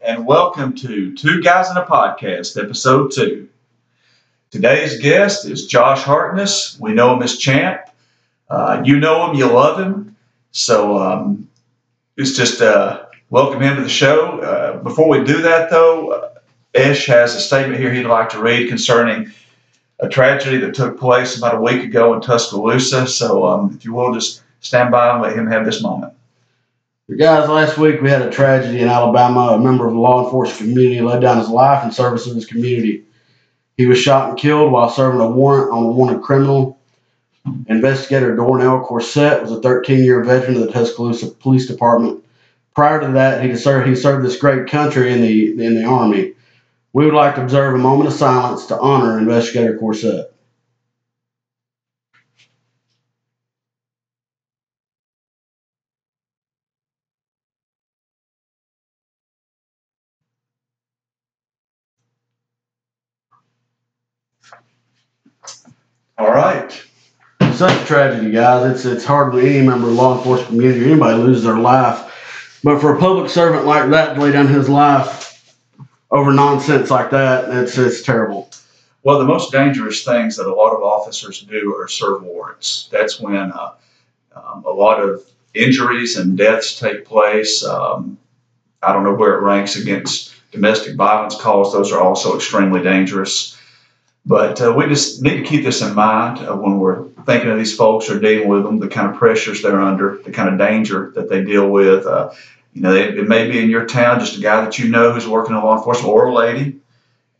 And welcome to Two Guys in a Podcast, episode two. Today's guest is Josh Hartness. We know him as Champ. Uh, you know him, you love him. So um, it's just uh, welcome him to the show. Uh, before we do that, though, uh, Ish has a statement here he'd like to read concerning a tragedy that took place about a week ago in Tuscaloosa. So um, if you will, just stand by and let him have this moment. Guys, last week we had a tragedy in Alabama. A member of the law enforcement community laid down his life in service of his community. He was shot and killed while serving a warrant on a wanted criminal. Investigator Dornell Cousette was a 13 year veteran of the Tuscaloosa Police Department. Prior to that, he served, he served this great country in the, in the Army. We would like to observe a moment of silence to honor Investigator Cousette. All right. such a tragedy, guys. It's it's hard any member of law enforcement community or anybody loses their life. But for a public servant like that to lay down his life over nonsense like that, it's it's terrible. Well, the most dangerous things that a lot of officers do are serve warrants. That's when uh, um, a lot of injuries and deaths take place. Um, I don't know where it ranks against domestic violence calls; those are also extremely dangerous. But uh, we just need to keep this in mind uh, when we're thinking of these folks or dealing with them, the kind of pressures they're under, the kind of danger that they deal with. Uh, you know, it, it, may be in your town, just a guy that you know who's working in law enforcement or a lady,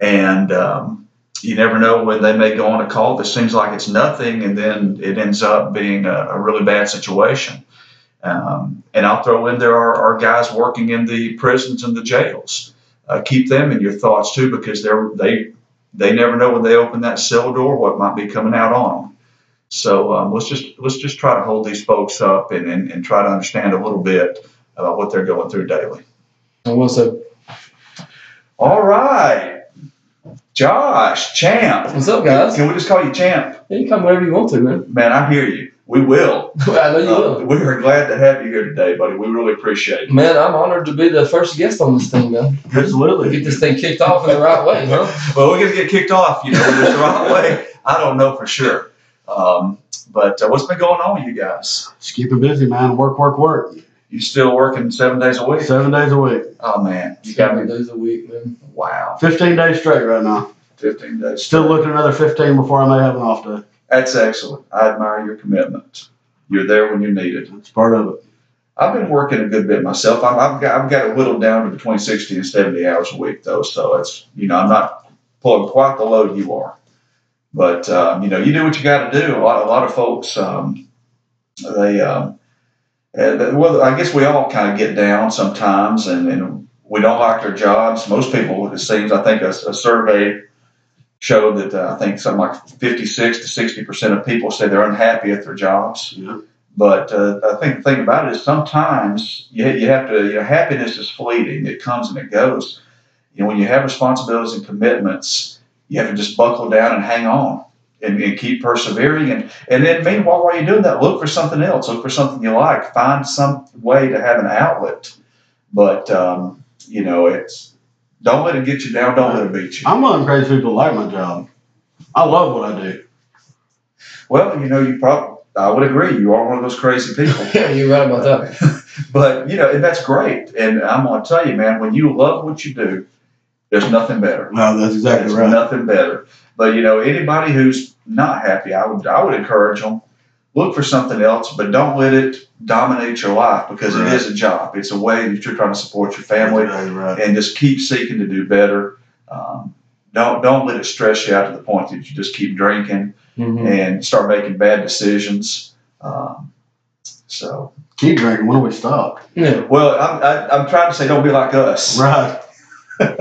and um, you never know when they may go on a call that seems like it's nothing, and then it ends up being a, a really bad situation. Um, and I'll throw in there are, are, guys working in the prisons and the jails. Uh, keep them in your thoughts too, because they're they they never know when they open that cell door what might be coming out on them. So um, let's just let's just try to hold these folks up and, and, and try to understand a little bit about what they're going through daily. I will so. All right, Josh, Champ. What's up, guys? Can we just call you Champ? Yeah, you come whenever you want to, man. Man, I hear you. We will. I know you Uh, will. we are glad to have you here today, buddy. We really appreciate it. Man, I'm honored to be the first guest on this thing, man. Absolutely. Get this thing kicked off in the right way, huh? Well, we're gonna get kicked off, you know, just the right way. I don't know for sure. Um, but uh, what's been going on with you guys? Just keeping busy, man. Work, work, work. You still working seven days a week? Seven days a week. Oh man, you got Seven me. days a week, man. Wow, 15 days straight right now. fifteen days. Still looking another 15 before I may have an off day. That's excellent. I admire your commitment. You're there when you're needed. That's part of it. I've been working a good bit myself. I'm, I've got I've got it whittled down to between sixty and seventy hours a week though, so it's you know I'm not pulling quite the load you are, but um, you know you do what you got to do. A lot a lot of folks um, they um, well I guess we all kind of get down sometimes and, and we don't like our jobs. Most people it seems I think a, a survey showed that uh, I think something like fifty six to sixty percent of people say they're unhappy at their jobs. Yeah. But uh, I think the thing about it is sometimes you, you have to, you know, happiness is fleeting. It comes and it goes. You know, when you have responsibilities and commitments, you have to just buckle down and hang on and, and keep persevering. And, and then meanwhile, while you're doing that, look for something else. Look for something you like. Find some way to have an outlet. But, um, you know, it's, don't let it get you down. Don't let it beat you. I'm one of them crazy people that like my job. I love what I do. Well, you know, you probably, I would agree. You are one of those crazy people. Yeah, you're right about that. but you know, and that's great. And I'm going to tell you, man, when you love what you do, there's nothing better. No, that's exactly There's right. nothing better. But you know, anybody who's not happy, I would I would encourage them look for something else, but don't let it dominate your life because Right. it is a job. It's a way that you're trying to support your family, That's right. and just keep seeking to do better. Um, don't don't let it stress you out to the point that you just keep drinking Mhm. and start making bad decisions. Um, so, Keep drinking. When do we stop? Yeah, well, I'm, I, I'm trying to say, don't be like us. Right.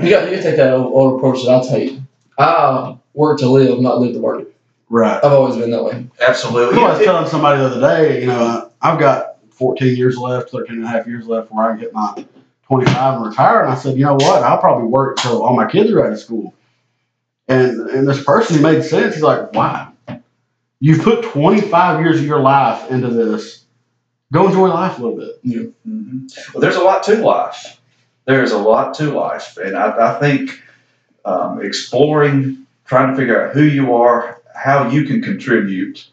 you got you take that old, old approach that I take. I work to live, not live to work. Right. I've always been that way. Absolutely. I was telling somebody the other day, you know, I've got 14 years left, 13 and a half years left where I can get my 25 and retire. And I said, you know what? I'll probably work till all my kids are out of school. And and this person he made sense. He's like, why? You've put 25 years of your life into this. Go enjoy life a little bit. Mhm. Well, there's a lot to life. there's a lot to life, and I, I think um, exploring, trying to figure out who you are, how you can contribute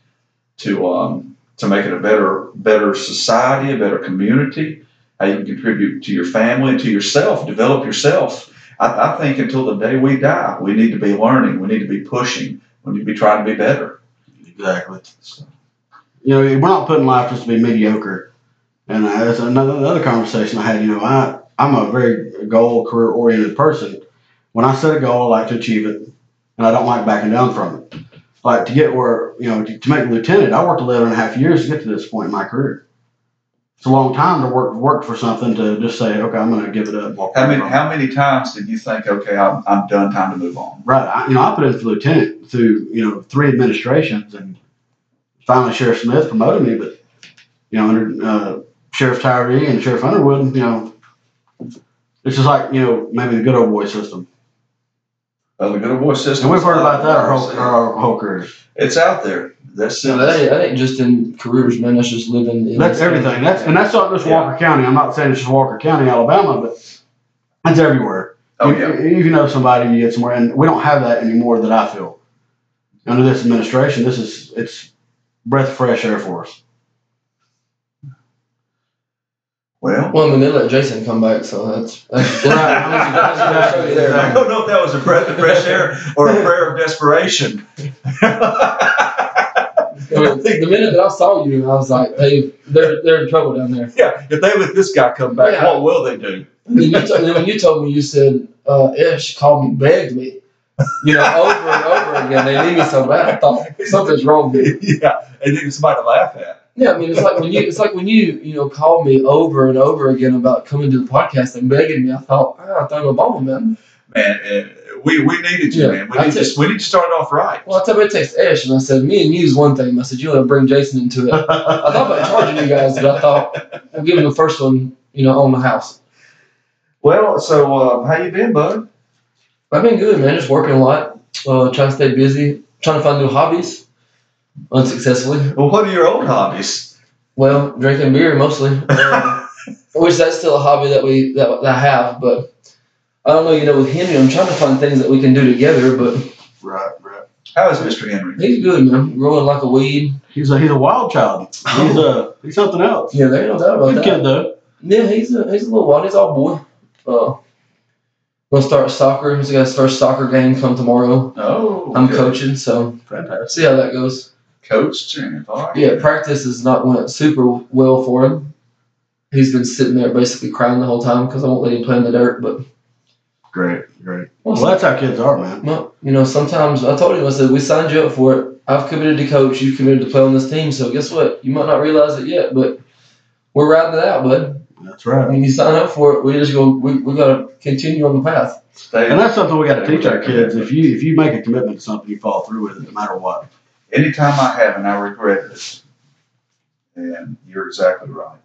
to um, to make it a better better society, a better community, how you can contribute to your family, and to yourself, develop yourself. I, I think until the day we die, we need to be learning, we need to be pushing, we need to be trying to be better. Exactly. You know, we're not putting life just to be mediocre. And uh, that's another, another conversation I had. You know, I I'm a very goal career oriented person. When I set a goal, I like to achieve it, and I don't like backing down from it. Like to get where you know to, to make lieutenant, I worked 11 and a half years to get to this point in my career. It's a long time to work work for something to just say, okay, I'm going to give it up. How many how many times did you think, okay, I'm, I'm done, time to move on? Right. I, you know, I put in for lieutenant through, you know, three administrations and finally Sheriff Smith promoted me, but, you know, under uh, Sheriff Tirey and Sheriff Underwood, you know, it's just like, you know, maybe the good old boy system. Well, the good old boy system. And we've heard about that our is- whole, our whole career. It's out there. That's So that ain't, that ain't just in careers, man. That's just living. In That's everything. That's And that's not just Yeah. Walker County. I'm not saying it's just Walker County, Alabama, but it's everywhere. oh you, yeah. If you know somebody, you get somewhere, and we don't have that anymore. That I feel under this administration, this is it's breath of fresh air for us. Well, Well, I mean, they let Jason come back, so that's. that's Right. That's Show you there, I don't know if that was a breath of fresh air or a prayer of desperation. The minute that I saw you, I was like, they, they're, they're in trouble down there. yeah, if they let this guy come back, Yeah. what will they do? And then, you told, then when you told me, you said, uh, Ish called me, begged me, you know, over and over again. They need me so bad. I thought something's wrong with me. yeah, they need somebody to laugh at. Yeah, I mean, it's like when you, it's like when you, you know, called me over and over again about coming to the podcast and begging me. I thought, ah, I thought I'm a ball, man. Man, uh, we, we needed you, Yeah, man. We I need, to, we need to start off right. Well, I told to text Ish, and I said, me and you's one thing. I said, you want to bring Jason into it. I thought about charging you guys, but I thought I'm giving the first one, you know, on the house. Well, so uh, how you been, bud? I've been good, man. Just working a lot, uh, trying to stay busy, trying to find new hobbies, unsuccessfully. Well, what are your old hobbies? Well, drinking beer mostly, um, which that's still a hobby that we that, that I have. But I don't know, you know, with Henry, I'm trying to find things that we can do together. But right, right. How is Mr. Henry? he's good, man. Growing like a weed. He's a he's a wild child. He's a he's something else. Yeah, there ain't no doubt about Good that. kid though. Yeah, he's a he's a little wild. He's all boy. Uh, gonna start soccer. He's got his first soccer game come tomorrow. Oh, I'm good. coaching, so Fantastic. see how that goes. Coach Champ. All right. Yeah, practice has not went super well for him. He's been sitting there basically crying the whole time because I won't let him play in the dirt. But Great, great. well, Well, that's how kids are, man. well, you know, sometimes I told him I said we signed you up for it. I've committed to coach. You've committed to play on this team. So guess what? You might not realize it yet, but we're riding it out, bud. That's right. When you sign up for it, we just go. We, we got to continue on the path. Stay. And that's something we got to teach our kids. If you if you make a commitment to something, you follow through with it, no matter what. Anytime I haven't, I regret it. And you're exactly right.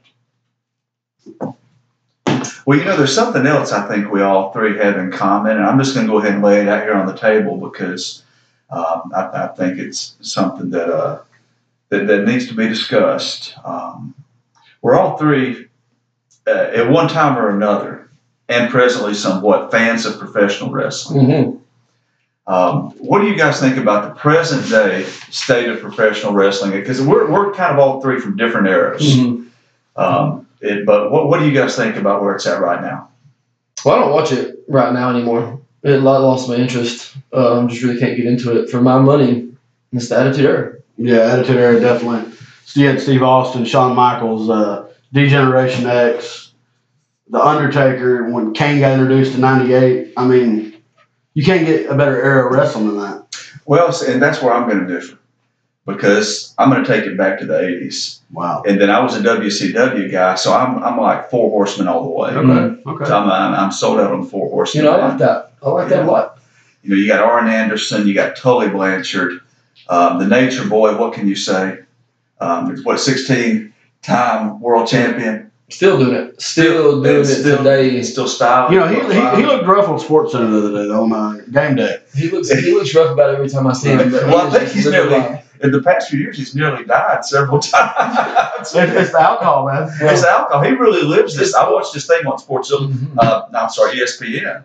Well, you know, there's something else I think we all three have in common, and I'm just going to go ahead and lay it out here on the table because um, I, I think it's something that, uh, that that needs to be discussed. Um, we're all three, uh, at one time or another, and presently somewhat, fans of professional wrestling. Mm-hmm. Um, what do you guys think about the present day state of professional wrestling? Because we're, we're kind of all three from different eras. Mm-hmm. Um, it, but what, what do you guys think about where it's at right now? Well, I don't watch it right now anymore. It lost my interest. Um, just really can't get into it for my money. It's the attitude era. Yeah, attitude era definitely. So you had Steve Austin, Shawn Michaels, uh, D-Generation X, The Undertaker. When Kane got introduced in '98, I mean, you can't get a better era of wrestling than that. Well, and that's where I'm going to differ because I'm going to take it back to the 80s. Wow. And then I was a WCW guy, so I'm, I'm like four horsemen all the way. Mhm. Okay. So I'm, I'm, I'm sold out on four Horsemen. You know, I like that. I like that a lot. You know, you got Arn Anderson, you got Tully Blanchard, um, the Nature Boy. What can you say? Um, what 16 time world champion? Still doing it. Still doing it still- today. He's still styling. You know, he, he, he looked rough on Sports Center the other day though, on uh, game day. He looks he looks rough about every time I see him. But Well, I think he's nearly- life. in the past few years, he's nearly died several times. It's, it's the alcohol, man. It's alcohol. He really lives this. I watched this thing on Sports Illustrated Mhm. uh, no, I'm sorry, ESPN.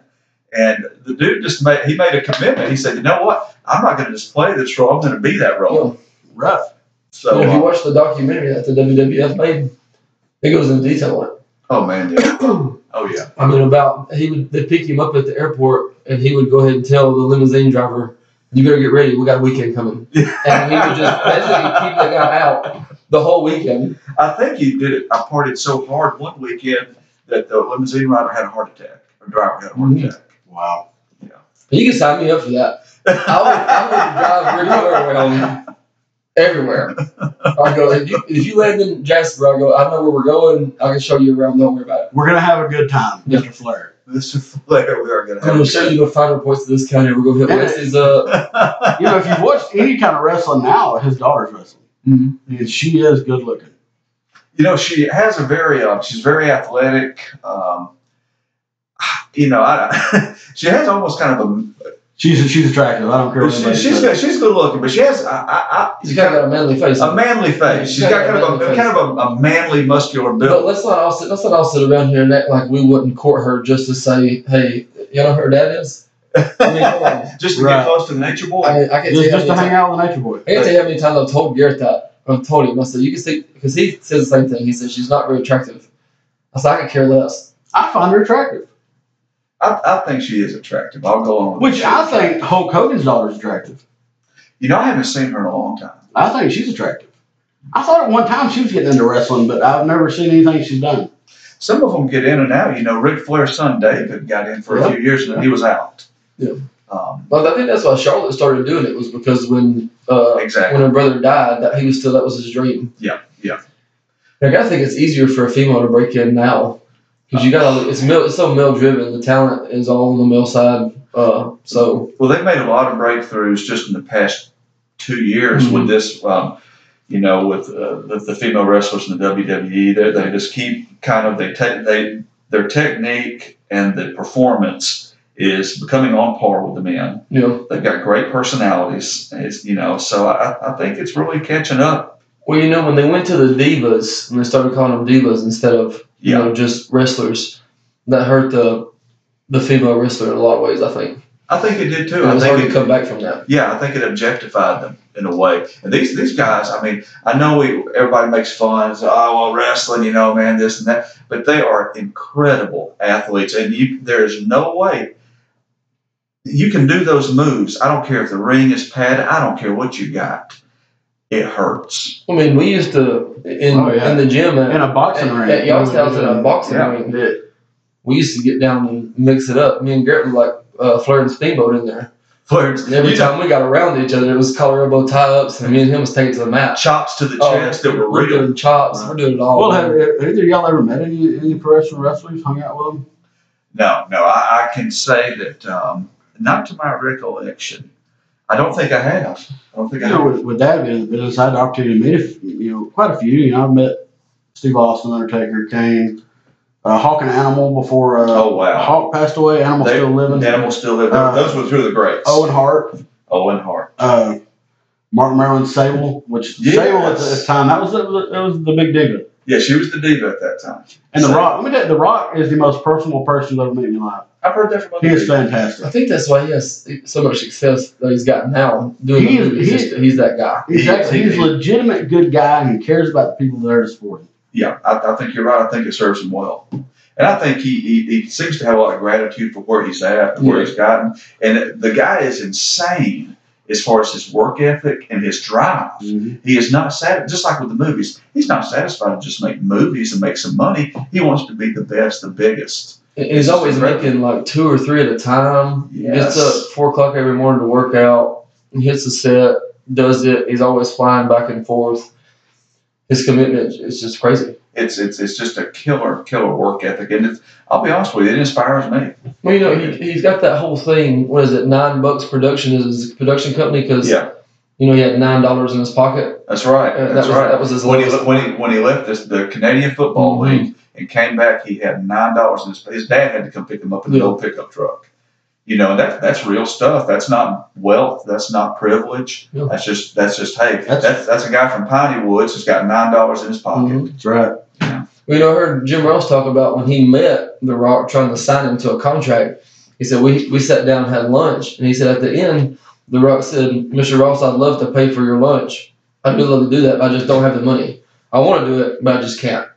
And the dude just made he made a commitment. He said, you know what? I'm not going to just play this role. I'm going to be that role. Rough. So, if you uh, watch the documentary that the WWF made, it goes into detail on it. oh man, yeah. oh yeah. I mean, about he would they pick him up at the airport, and he would go ahead and tell the limousine driver, "You better get ready. We got a weekend coming." And he would just basically keep the guy out the whole weekend. I think he did it. I partied so hard one weekend that the limousine rider had a heart attack. Or driver had a heart Mhm. attack. Wow. Yeah. You can sign me up for that. I would, I would drive Ric Flair around everywhere. I go if you if you land in Jasper, I go. I know where we're going. I can show you around. Don't worry about it. We're gonna have a good time, Yeah. Mr. Flair. Mr. Flair, we are going to I'm have gonna show you the finer points of this county. We're gonna hit Yeah. Wesley's up. You know, if you've watched any kind of wrestling now, his daughter's wrestling. Mm-hmm. And she is good looking. You know, she has a very, um, she's very athletic. Um, you know, I, she has almost kind of a, She's she's attractive. I don't care what she, anybody she's says. she's good looking, but she has I, I, She's kind of got a manly face. a manly face. She's got kind of a kind of a, a manly, muscular But build. let's not all sit, let's not all sit around here and act like we wouldn't court her just to say, hey, you know who her dad is? I mean. Just to Right. get close to the nature boy. I I can't tell Just, just to hang times, out with the nature boy. I can't tell you how many times I've told Garrett that. I've told him. I said, you can see, because he says the same thing. He says she's not very attractive. I said, I could care less. I find her attractive. I, I think she is attractive. I'll go on. with Which I is think. Hulk Hogan's daughter's attractive. You know, I haven't seen her in a long time. I think she's attractive. I thought at one time she was getting into wrestling, but I've never seen anything she's done. Some of them get in and out. You know, Ric Flair's son David got in for a few years and then he was out. Yeah. Um, But I think that's why Charlotte started doing it was because when uh, exactly. when her brother died, that he was still that was his dream. Yeah, yeah. Like I think it's easier for a female to break in now because you got it's male, it's so mill driven. The talent is all on the mill side. Uh, so Well, they've made a lot of breakthroughs just in the past two years Mhm. with this. Um, you know, with uh, the, the female wrestlers in the WWE, they, they just keep kind of they take they their technique and the performance is becoming on par with the men. know, They've got great personalities. It's, you know, so I, I think it's really catching up. well, you know, when they went to the divas and they started calling them divas instead of you know just wrestlers, that hurt the the female wrestler in a lot of ways. I think I think it did too. it I think hard it, to come back from that. Yeah, I think it objectified them in a way. And these these guys, I mean, I know we everybody makes fun. It's, oh well, wrestling, you know, man, this and that. But they are incredible athletes, and you there is no way you can do those moves. I don't care if the ring is padded. I don't care what you got. It hurts. I mean, we used to in Oh, yeah. in the gym at, In a boxing at, ring. at y'all's house in a boxing Yeah. ring. Yeah. We used to get down and mix it up. Me and Garrett were like uh, Flair and Steamboat in there. Flares. And every You know, time we got around each other, it was collar elbow tie ups, and me and him was taking it to the mat. chops to the Oh, chest that were we're real. doing chops. We're doing it all. Well, have, have either y'all ever met any any professional wrestlers? Hung out with them? No, no, I, I can say that um, not to my recollection. I don't think I have. I don't think You I know, have. with, with that business, I had the opportunity to meet a you know quite a few. You know, I've met Steve Austin, Undertaker, Kane, uh, Hawk and Animal before uh, Oh wow. Hawk passed away. Animal They- still living. Animals still live. Uh, Those were two of the greats. Owen Hart, Owen Hart. uh, Mark Marilyn Sable, which Yes. Sable at the time that was it was, was the big diva. Yeah, she was the diva at that time. And The Rock, let me tell you, The Rock is the most personal person you'll ever meet in your life. I've heard that from other He is people. I fantastic. think that's why he has so much success that he's got now doing He the is- movies. he- Just- he's that guy. He's, He- actually, he's a legitimate good guy and he cares about the people that are supporting. Yeah, I, I think you're right. I think it serves him well. And I think he, he, he seems to have a lot of gratitude for where he's at, where Yeah. he's gotten. And the guy is insane as far as his work ethic and his drive. Mm-hmm. He is not satisfied, just like with the movies, he's not satisfied to just make movies and make some money. He wants to be the best, the biggest. He's always making like two or three at a time. Yes. gets up four o'clock every morning to work out. Hits the set, does it. He's always flying back and forth. His commitment is just crazy. It's, it's, it's just a killer, killer work ethic. And it's, I'll be honest with you, it inspires me. Well, you know, he, he's got that whole thing. What is it? Nine bucks production is his production company because Yeah, you know he had nine dollars in his pocket. that's right. Uh, that That's was- right. that was his when he, when he, when he left this, the Canadian Football Mhm. League and came back, he had $9 in his, pocket. his dad had to come pick him up in the Yeah. old pickup truck. You know, that that's real stuff. That's not wealth. That's not privilege. Yeah. That's just that's just hey, That's- that's that's, a guy from Piney Woods who's got nine dollars in his pocket. Mhm. That's right. You know, I heard Jim Ross talk about when he met The Rock trying to sign him to a contract. He said, we, we sat down and had lunch. And he said, at the end, The Rock said, Mr. Ross, I'd love to pay for your lunch. I'd really love to do that, but I just don't have the money. I want to do it, but I just can't.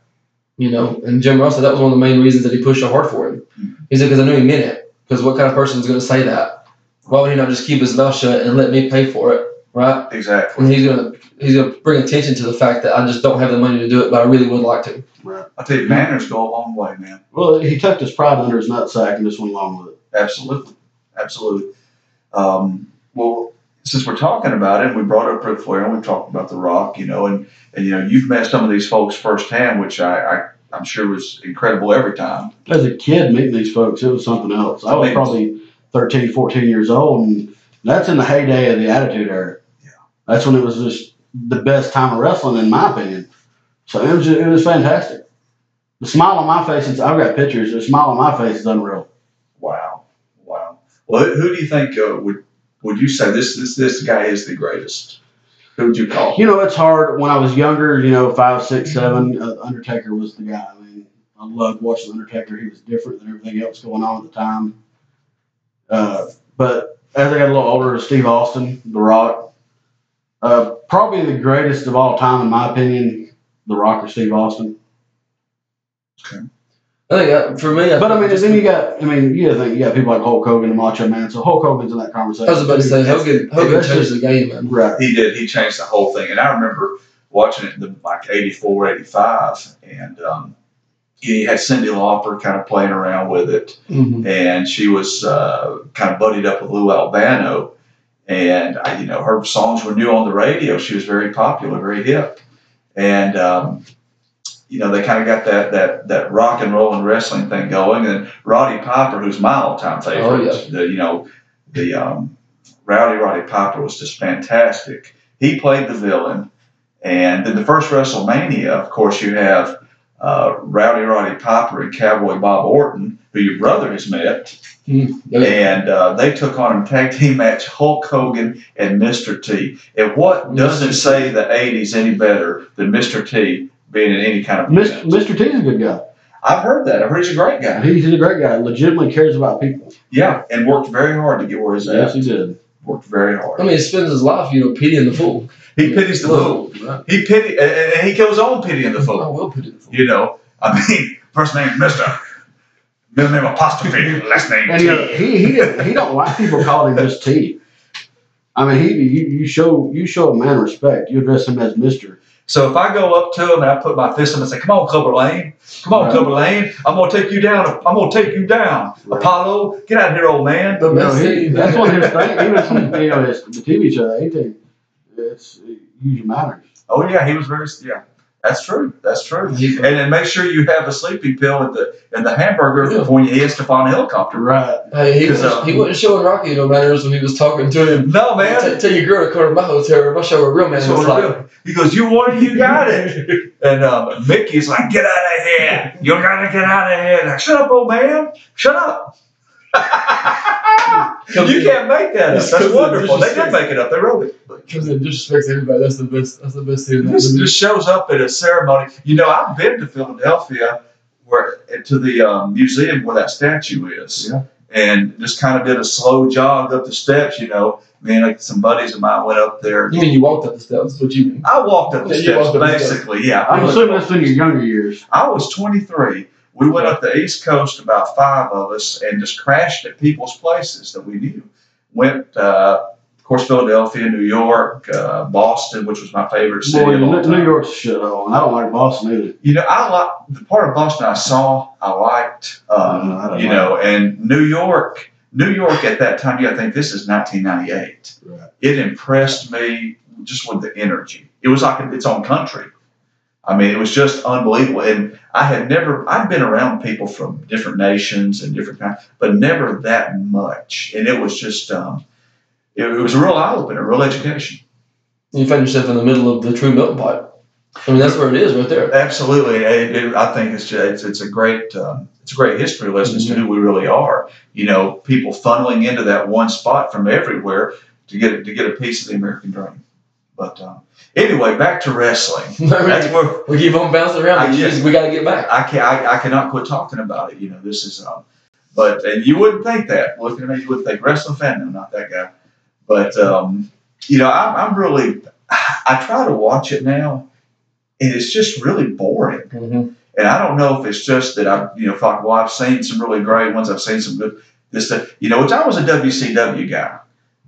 You know, and Jim Ross said that was one of the main reasons that he pushed so hard for him. He said, because I knew he meant it. Because what kind of person is going to say that? Why would he not just keep his mouth shut and let me pay for it, right? Exactly. And he's gonna he's gonna bring attention to the fact that I just don't have the money to do it, but I really would like to. Right. I think you, manners go a long way, man. Well, he tucked his pride under his nutsack and just went along with it. Absolutely, absolutely. Um, well, since we're talking about it, we brought up Ric Flair and we talked about The Rock, you know, and, and you know, you've met some of these folks firsthand, which I, I I'm sure was incredible every time. As a kid meeting these folks, it was something else. I was probably 13, 14 years old, and that's in the heyday of the Attitude Era. Yeah. That's when it was just the best time of wrestling, in my opinion. So it was just, it was fantastic. The smile on my face, is, I've got pictures, the smile on my face is unreal. Wow, wow. Well, who, who do you think uh, would would you say this this this guy is the greatest? Who would you call? You know, it's hard. When I was younger, you know, five, six, seven, uh, Undertaker was the guy. I mean, I loved watching Undertaker. He was different than everything else going on at the time. Uh, but as I got a little older, Steve Austin, The Rock, uh, probably the greatest of all time, in my opinion, The Rock or Steve Austin. I think that, for me, I But I mean, just- then you got, I mean, you gotta think you got people like Hulk Hogan and Macho Man. So Hulk Hogan's in that conversation. I was about to say. Hogan. Hogan changed the game, man. Right. He did. He changed the whole thing. And I remember watching it in the, like 84, 85. And um, he had Cyndi Lauper kind of playing around with it. Mm-hmm. And she was uh, kind of buddied up with Lou Albano. And, I, you know, her songs were new on the radio. She was very popular, very hip. And, um, you know, they kind of got that, that, that rock and roll and wrestling thing going. And Roddy Piper, who's my all time favorite, Oh, yeah. the, you know, the um, Rowdy Roddy Piper was just fantastic. He played the villain. And then the first WrestleMania, of course, you have uh, Rowdy Roddy Piper and Cowboy Bob Orton, who your brother has met. Mm-hmm. And uh, they took on a tag team match Hulk Hogan and Mr. T. And what doesn't say the 80s any better than Mr. T being in any kind of Mr. event? Mr. T is a good guy. I've heard that. I've heard he's a great guy. He's a great guy. Legitimately cares about people. Yeah, and worked very hard to get where he's Yes, at. he did. Worked very hard. I mean, he spends his life, you know, pitying the fool. He pities the fool. Right. He pity, and, and he goes on pitying the fool. I fool. will pity the fool. You know, I mean, first name Mister, middle name apostrophe, last name And you know, T. he he didn't, he don't like people calling him just T. I mean, he you, you show you show a man respect. You address him as Mister. So if I go up to him and I put my fist on him and say, "Come on, Clubber Lang, come on, Right. Clubber Lang, I'm gonna take you down. I'm gonna take you down, Right. Apollo, get out of here, old man." The You know, best he, thing- that's one of his things. Even from you know his, the TV show, he think it's uh, use your manners. Oh yeah, he was very yeah. That's true. That's true. And then make sure you have a sleeping pill in the in the hamburger Yeah. when you hit upon a helicopter. Right. Hey, he, 'Cause, was, uh, he wasn't showing Rocky no manners when he was talking to him. No man. Tell, tell your girl to come to my hotel room. I'll show her real manners. That's like, we're. He goes, "You want it? You got it." And um, Mickey's like, "Get out of here! You gotta get out of here!" Like, Shut up, old man! Shut up! You can't make that up. It's That's 'cause wonderful. They did make it up. They wrote it. Because it disrespects everybody. That's the best. That's the best thing. in that This just shows up at a ceremony. You know, I've been to Philadelphia, where to the um, museum where that statue is, Yeah. and just kind of did a slow jog up the steps. You know, me and like some buddies of mine went up there. You mean you walked up the steps? That's what you mean? I walked up the Yeah, steps, walked up the steps. basically. Yeah, I'm I was- assuming that's in your younger years. I was 23. We went up the East Coast, about five of us, and just crashed at people's places that we knew. Went, uh, of course, Philadelphia, New York, uh, Boston, which was my favorite city Boy, New, time. New York's a shithole, and I don't like Boston either. You know, I like the part of Boston I saw, I liked. Um, I you like know, and New York, New York at that time, you got to think this is 1998. Right. It impressed me just with the energy. It was like its own country. I mean, it was just unbelievable. And I had never, I'd been around people from different nations and different kinds, but never that much. And it was just, um, it, it was a real eye opener, a real education. You find yourself in the middle of the true milk pot. I mean, that's where it is right there. Absolutely, it, it, I think it's, just, it's it's a great um, it's a great history lesson as to who we really are. You know, people funneling into that one spot from everywhere to get to get a piece of the American dream. But um, anyway, back to wrestling. That's where We keep on bouncing around. I just- we got to get back. I can I, I cannot quit talking about it. You know, this is um, but and you wouldn't think that. Looking at me, you wouldn't think wrestling fan. No, not that guy. But um, you know, I'm, I'm really I try to watch it now, and it's just really boring. Mhm. And I don't know if it's just that I, you know, thought, well, I've seen some really great ones. I've seen some good this stuff. You know, which I was a WCW guy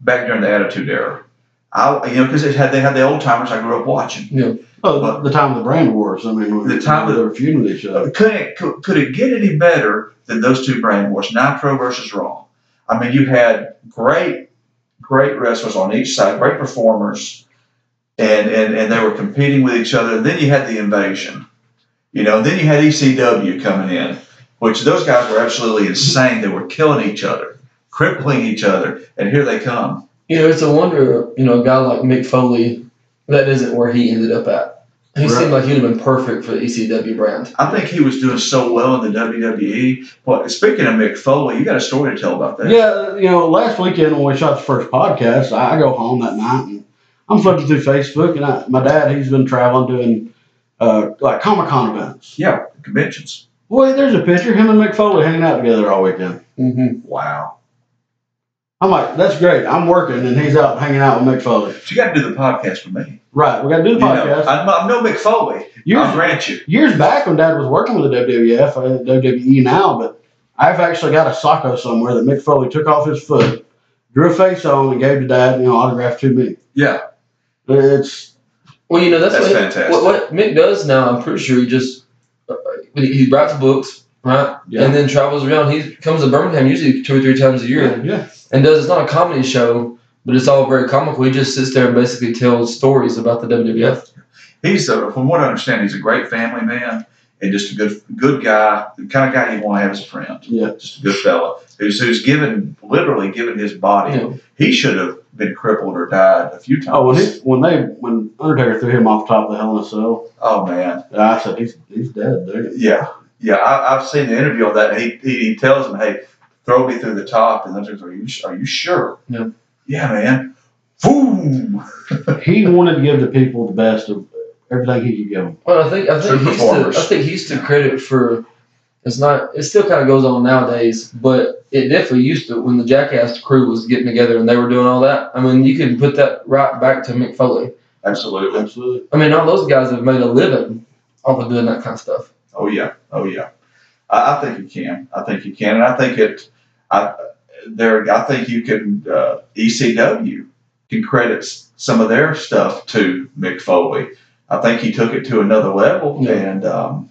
back during the Attitude Era. I, you know, because it had they had the old timers I grew up watching. Yeah. Oh, the, the time of the brand wars. I mean, The time of- they were feuding with each other. Could it could, could it get any better than those two brand wars, Nitro versus Raw? I mean, you had great, great wrestlers on each side, great performers, and and and they were competing with each other. And then you had the invasion, you know. Then you had ECW coming in, which those guys were absolutely insane. They were killing each other, crippling each other, and here they come. You know, it's a wonder, you know, a guy like Mick Foley, that isn't where he ended up at. He Right. seemed like he'd have been perfect for the ECW brand. I think he was doing so well in the WWE. Well, speaking of Mick Foley, you got a story to tell about that. Yeah, you know, last weekend when we shot the first podcast, I I go home that night and I'm flipping through Facebook, and I, my dad, he's been traveling doing uh, like Comic Con events. Yeah, conventions. Boy, there's a picture him and Mick Foley hanging out together all weekend. Mm-hmm. Wow. I'm like, that's great. I'm working, and he's out hanging out with Mick Foley. But you got to do the podcast with me. Right, we got to do the You know, podcast. I'm, I'm no Mick Foley. I'll years, grant you. years back when Dad was working with the WWF, uh, WWE now, but I've actually got a socko somewhere that Mick Foley took off his foot, drew a face on, and gave to Dad, you know, autographed to me. Yeah, It's Well, you know, that's, That's what, fantastic. what what Mick does now. I'm pretty sure he just uh, he he writes books, right, Yeah. and then travels around. He comes to Birmingham usually two or three times a year, yeah. and does. It's not a comedy show, but it's all very comical. He just sits there and basically tells stories about the WWF. he's a, from what I understand, he's a great family man and just a good good guy, the kind of guy you want to have as a friend. Yeah. Just a good fella who's who's given literally given his body. You know, He should have been crippled or died a few times. Oh, when he, when they when Undertaker threw him off the top of the Hell in a Cell, Oh, man, I said he's he's dead, dude. yeah, yeah. I, I've seen the interview on that. And he, he he tells him, "Hey, throw me through the top." And then are you are you sure? Yeah. Yeah, man. Boom. He wanted to give the people the best of everything he could give them. Well, I think I think True he's to. I think he's to credit for. It's not. It still kind of goes on nowadays, but it definitely used to when the Jackass crew was getting together and they were doing all that. I mean, you can put that right back to Mick Foley. Absolutely. Absolutely. I mean, all those guys have made a living off of doing that kind of stuff. Oh yeah, oh yeah. I, I think you can. I think you can, and I think it. I there. I think you can. Uh, ECW can credit some of their stuff to Mick Foley. I think he took it to another level, Yeah. and um,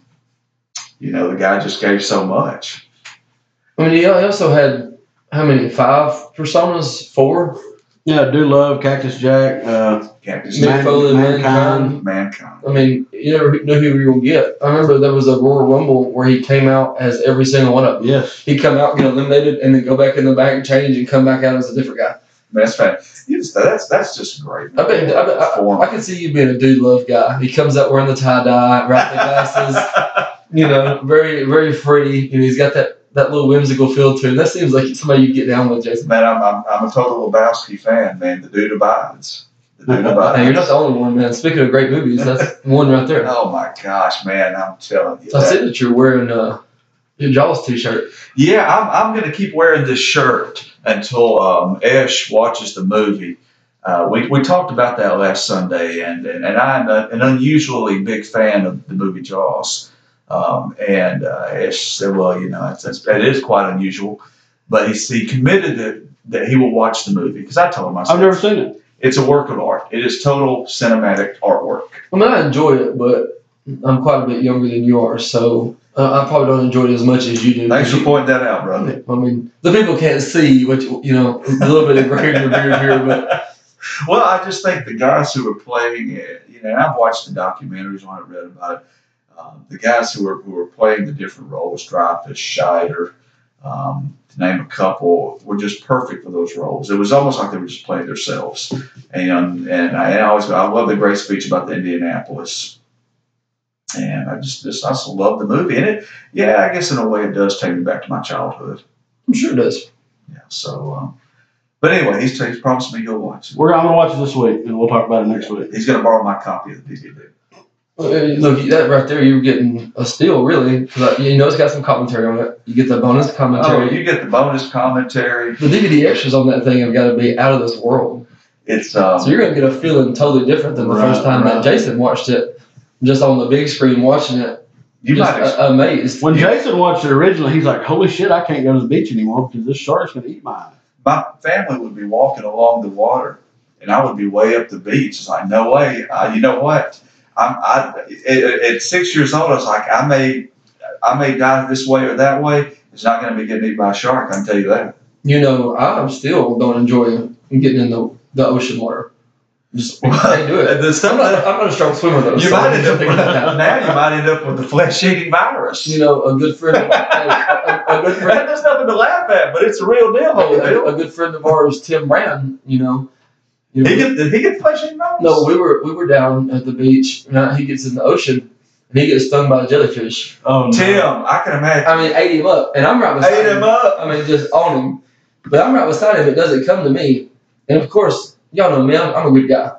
you know the guy just gave so much. I mean, he also had how many? Five personas? Four? Yeah, I do love Cactus Jack. Uh, Cactus Mick Man- Foley, Mankind. Mankind. Mankind. I mean, you never knew who you were gonna get. I remember there was a Royal Rumble where he came out as every single one of them. yes. He'd come out, get eliminated, and then go back in the back, and change, and come back out as a different guy. Man, that's fan- you just- That's that's just great. I bet, I, bet I, I can see you being a dude love guy. He comes out wearing the tie dye, wrapped in glasses, you know, very very free. And he's got that, that little whimsical feel to him. That seems like somebody you get down with, Jason. Man, I'm, I'm, I'm a total Lebowski fan, man. The dude abides. The dude abides. Hey, you're not the only one, man. Speaking of great movies, that's one right there. Oh my gosh, man! I'm telling you. I see that you're wearing uh, your Jaws t-shirt. Yeah, I'm, I'm going to keep wearing this shirt until um, Ish watches the movie. Uh, we, we talked about that last Sunday, and, and, and I'm a, an unusually big fan of the movie Jaws. Um, and uh, said, well, you know, it's, it's, it is quite unusual. But he, he committed that, that he will watch the movie because I told him, I said, I've never seen it. it's a work of art. It is total cinematic artwork. I mean, I enjoy it, but I'm quite a bit younger than you are, so uh, I probably don't enjoy it as much as you do. Thanks for pointing that out, brother. I mean, the people can't see what you, you know, a little bit of gray in your beard here, but Well, I just think the guys who are playing it, you know, I've watched the documentaries on it, read about it. Um, the guys who were, who are playing the different roles, Dreyfuss, Scheider, um, to name a couple, were just perfect for those roles. It was almost like they were just playing themselves. And and I, and I always I love the great speech about the Indianapolis and I just just I just love the movie. And it, yeah, I guess in a way it does take me back to my childhood. I'm sure it does. Yeah. So, um, but anyway, he's, he's promised me he'll watch it. We're I'm gonna watch it this week, and we'll talk about it next week. He's gonna borrow my copy of the DVD. Well, uh, Look, that right there, you're getting a steal, really. 'cause, uh, you know, it's got some commentary on it. You get the bonus commentary. Oh, commentary. you get the bonus commentary. the DVD extras on that thing have got to be out of this world. It's um, So you're gonna get a feeling totally different than the Right, first time right. that Jason watched it, just on the big screen watching it. you just might. Ex- a- amazed. When Jason watched it originally, he's like, "Holy shit, I can't go to the beach anymore because this shark's gonna eat mine." my family would be walking along the water, and I would be way up the beach. It's like, no way. Uh, you know what? I'm I at, at six years old. I was like, I may, I may die this way or that way. It's not going to be getting eaten by a shark. I can tell you that. You know, I'm still don't enjoy getting in the, the ocean water. Just I can't do it. The I'm not, that- I'm not a strong swimmer though. you so might end up with, now. You might end up with the flesh-eating virus. You know, a good friend, of, a, a good friend, There's nothing to laugh at, but it's a real deal. a, a good friend of ours, Tim Brown. You know, you know, He get, did he get flesh-eating virus? no, we were we were down at the beach. Now he gets in the ocean, and he gets stung by a jellyfish. Oh, no. Tim, I can imagine. I mean, ate him up, and I'm right beside Ate him up. I mean, just on him. But I'm right beside him. It doesn't come to me. And of course, y'all know me. I'm, I'm a good guy.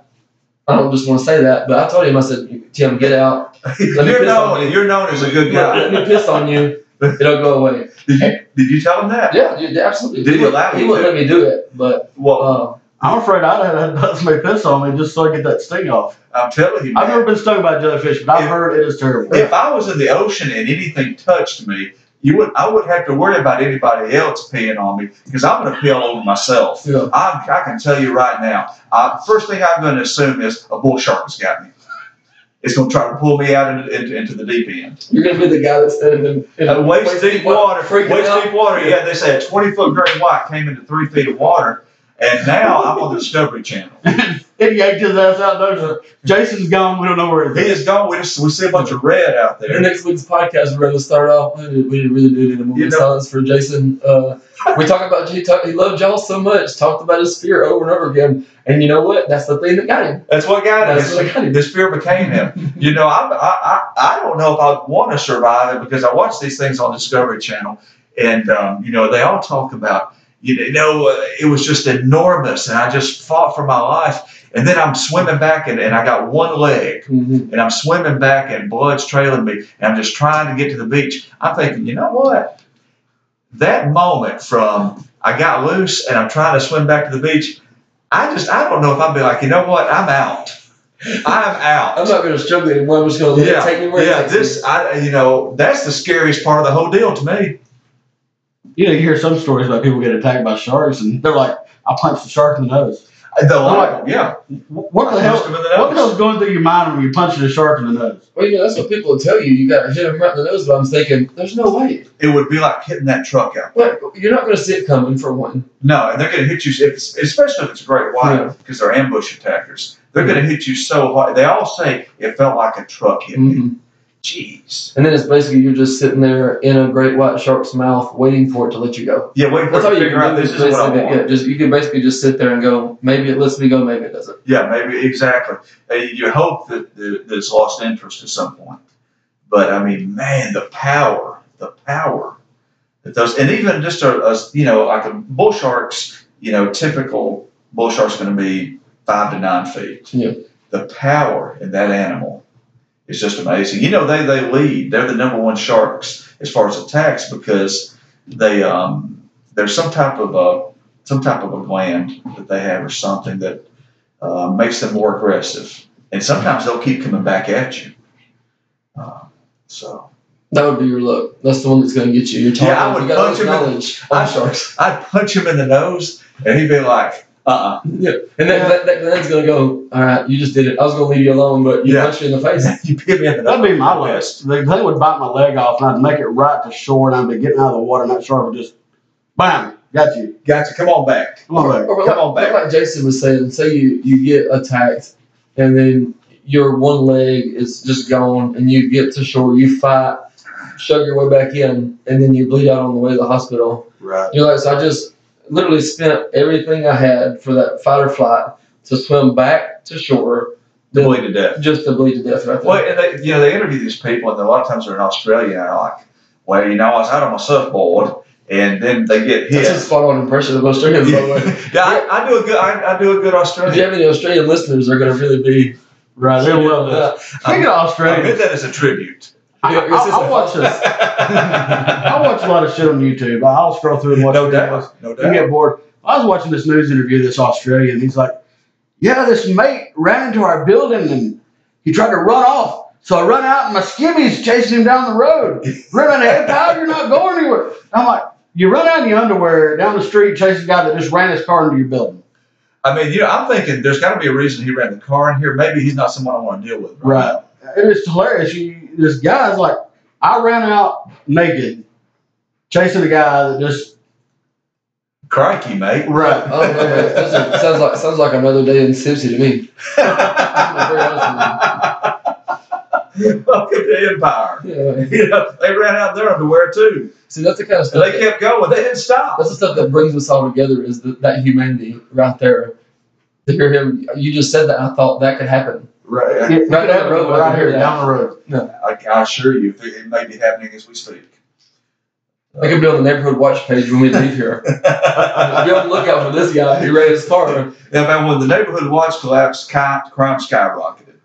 I don't just want to say that, but I told him, I said, Tim, get out. me You're piss on known. you. You're known as a good guy. Let me piss on you. It'll go away. Did you did you tell him that? Yeah, dude, absolutely. Did he wouldn't- allow He you wouldn't let me do it, but Well, uh, I'm afraid I'd have had somebody piss on me just so I get that sting off. I'm telling you, I've never been stung by a jellyfish, but I've If- heard it is terrible. if I was in the ocean and anything touched me, you would I wouldn't have to worry about anybody else peeing on me because I'm going to pee all over myself. yeah. I'm, I can tell you right now. Uh, first thing I'm going to assume is a bull shark has got me. It's going to try to pull me out into, into, into the deep end. You're going to be the guy that's standing in, in Uh, waist deep water, freaking waist out. deep water. Yeah, they say a 20 foot great white came into three feet of water, and now I'm on the Discovery Channel. He yanked his ass out. No, Jason's gone. We don't know where He he is. is gone. We just we see a bunch of red out The there. next week's podcast, we're going to start off. We didn't, we didn't really do any in a You know- silence for Jason. Uh, we talk about he, talk, he loved y'all so much, talked about his fear over and over again. And you know what? That's the thing that got him. That's what got him. That's what got him. This fear became him. You know, I, I, I, I don't know if I want to survive it because I watch these things on Discovery Channel, and um, you know they all talk about you know uh, it was just enormous, and I just fought for my life, and then I'm swimming back, and, and I got one leg, Mhm. and I'm swimming back, and blood's trailing me, and I'm just trying to get to the beach. I'm thinking, you know what? That moment from I got loose and I'm trying to swim back to the beach, I just I don't know if I'd be like, you know what? I'm out. I'm out. I'm not going to struggle anymore. I'm just going to yeah, take me where yeah. This, I, you know, that's the scariest part of the whole deal to me. You know, you hear some stories about people get attacked by sharks, and they're like, "I punched the shark in the nose." The like- yeah. What the hell? punched the What the hell's going through your mind when you're punching a shark in the nose? Well, you know, that's what people will tell you. You got to hit them right in the nose. But I'm thinking, there's no way. It would be like hitting that truck out. Like, you're not going to see it coming for one. No, and they're going to hit you, if especially if it's a great white, Yeah. because they're ambush attackers. They're going to hit you so hard. They all say it felt like a truck hit me. Mm-hmm. Jeez. And then it's basically you're just sitting there in a great white shark's mouth, waiting for it to let you go. Yeah, wait for That's it to you figure can out this Is what I want. yeah, just you can basically just sit there and go, maybe it lets me go, maybe it doesn't. Yeah, maybe exactly. Uh, You hope that, that that it's lost interest at some point, but I mean, man, the power, the power that those, and even just a, a you know, like a bull shark's, you know, typical bull shark's going to be five to nine feet. Yeah. The power in that animal is just amazing. You know, they they lead. They're the number one sharks as far as attacks because they um there's some type of a some type of a gland that they have or something that uh, makes them more aggressive. And sometimes they'll keep coming back at you. Uh, so That would be your look. That's the one that's going to get you. You're talking. Yeah, I would punch him in- knowledge I- on sharks. I'd punch him in the nose, and he'd be like, "Uh, Yeah, and that, that, that gland's going to go. All right, you just did it. I was going to leave you alone, but you Yeah. punched me in the face. you hit me in the. That'd be my list. They, they would bite my leg off, and I'd make it right to shore, and I'd be getting out of the water, and that shark would just, bam, got you. got you. Come on back. Come on back. Or Come like, on back. like Jason was saying, say you, you get attacked and then your one leg is just gone and you get to shore, you fight, shove your way back in, and then you bleed out on the way to the hospital. Right. You're like, so I just literally spent everything I had for that fight or flight to swim back to shore, to bleed to death. just to bleed to death right there. Well, and they, you know, they interview these people, and a lot of times they're in Australia, and they're like, well, you know, I was out on my surfboard, and then they get hit. That's a hit. spot on impression of Australians, by the way. Yeah, I, I do a good, I, I do a good Australian. If you have any Australian listeners, they're going to really be. Right, they love that. Speaking of I Australia, meant that as a tribute. I, I, I watch this. I watch a lot of shit on YouTube. I'll scroll through and watch videos. doubt, no doubt. You get bored. I was watching this news interview. This Australian, he's like, "Yeah, this mate ran into our building and he tried to run off. So I run out and my skivvies chasing him down the road. Running, hey pal, you're not going anywhere." I'm like, "You run out in your underwear down the street chasing a guy that just ran his car into your building." I mean, you know, I'm thinking there's got to be a reason he ran the car in here. Maybe he's not someone I want to deal with. Right. And it's hilarious. You, this guy's like, I ran out naked, chasing a guy that just Crikey, mate. right. Oh, no, man. Sounds like, sounds like sounds like another day in Sipsey to me. very Welcome to Empire. Yeah. You know, they ran out their underwear too. See, that's the kind of And stuff. they kept going. They didn't stop. That's the stuff that brings us all together. Is that, that humanity right there. To hear him, you just said that. I thought that could happen. Right. It, Right down the road, I right here that. down the road. I, I assure you, it may be happening as we speak. I could build on the neighborhood watch page when we leave here. be on the lookout for this guy. He ran his car. Yeah, man, when the neighborhood watch collapsed, ki- crime skyrocketed.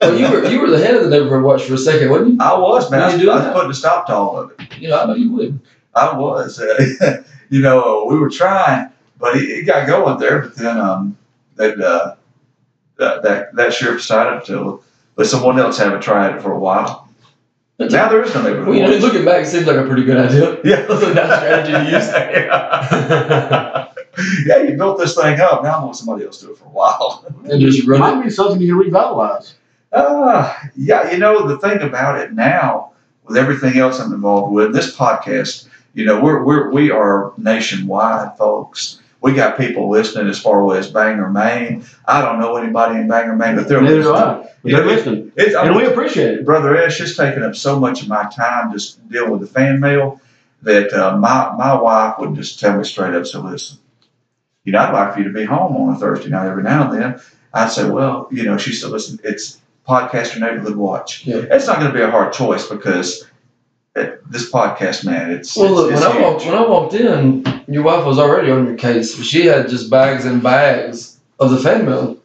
Well, you were you were the head of the neighborhood watch for a second, wasn't you? I was, man. What I are was, you I was putting a stop to all of it. You know, I know you would. I was. Uh, you know, we were trying, but it, it got going there. But then um, that, uh, that, that, that sheriff decided to let someone else have a try at it for a while. But Now there is no neighborhood well, you know, looking back, it seems like a pretty good idea. Yeah. That's a nice strategy to use. yeah. yeah, you built this thing up. Now I want somebody else to do it for a while. And just It run it. might be something you can revitalize. Uh, yeah, you know, the thing about it now, with everything else I'm involved with, this podcast, you know, we're, we're, we are nationwide, folks. We got people listening as far away as Bangor, Maine. I don't know anybody in Bangor, Maine, but they're Neither do. I. But they're Yeah, listening. It's, And we appreciate it. Brother it's taking up so much of my time just dealing with the fan mail that uh, my, my wife would just tell me straight up, so listen, you know, I'd like for you to be home on a Thursday night every now and then. I'd say, well, you know, she said, listen, it's podcast or neighborhood watch. Yeah. It's not going to be a hard choice because it, this podcast, man, it's, Well, look, it's, when it's I walked when I walked in, your wife was already on your case. She had just bags and bags of the fan mail.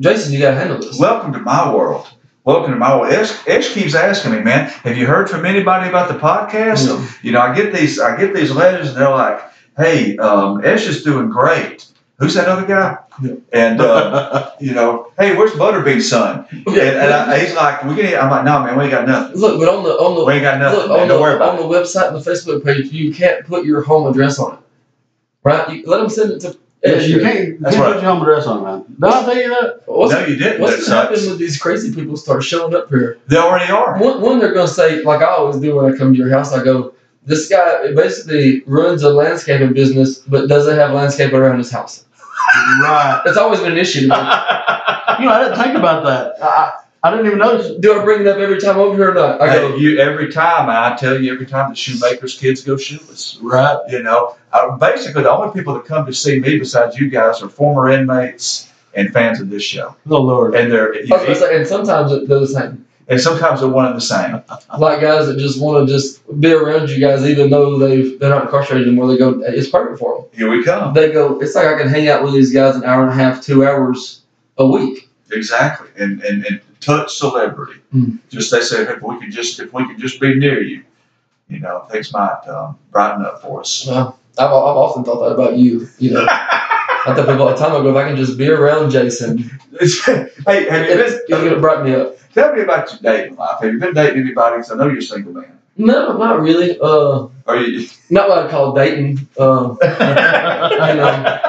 Jason, you gotta handle this. Welcome to my world. Welcome to my world. Ish keeps asking me, man, have you heard from anybody about the podcast? Yeah. You know, I get these, I get these letters, and they're like, "Hey, um, Ish is doing great. Who's that other guy?" Yeah. And uh, you know, hey, where's Butterbean's son? And, and I, he's like, "We can." I'm like, "No, man, we ain't got nothing. Look, but on the on the We ain't got nothing. look man. on the Don't worry about on the website and the Facebook page, you can't put your home address on it, right? You, let them send it to. Yes, you can't, you can't right. put your home address on, it, man. Did I tell you that? What's, no, you didn't. what's That gonna happen when these crazy people start showing up here? They already are. One, one, they're gonna say, like I always do when I come to your house, I go, this guy basically runs a landscaping business, but doesn't have landscaping around his house. Right. It's always been an issue. to. You know, I didn't think about that. I, I didn't even notice. Do I bring it up every time over here or not? I Hey, go, you every time I tell you every time the shoemakers kids go shoeless. Right. You know, uh, basically the only people that come to see me besides you guys are former inmates and fans of this show, Oh, Lord. and they're I was gonna and sometimes it- they're the same. And sometimes they're one and the same. Like guys that just want to just be around you guys, even though they've they're not incarcerated anymore. They go, it's perfect for them. Here we come. They go, it's like I can hang out with these guys an hour and a half, two hours a week. Exactly, and and, and touch celebrity. Mm. Just they say if we could just if we could just be near you, you know, things might um, brighten up for us. Well, I've, I've often thought that about you. You know, I tell people all the time, I go, if I can just be around Jason, hey, have you been? it's gonna brighten me up. Tell me about your dating life. Have you been dating anybody? Because I know you're a single man. No, not really. Uh, Are you? not what I call dating. Uh, you know,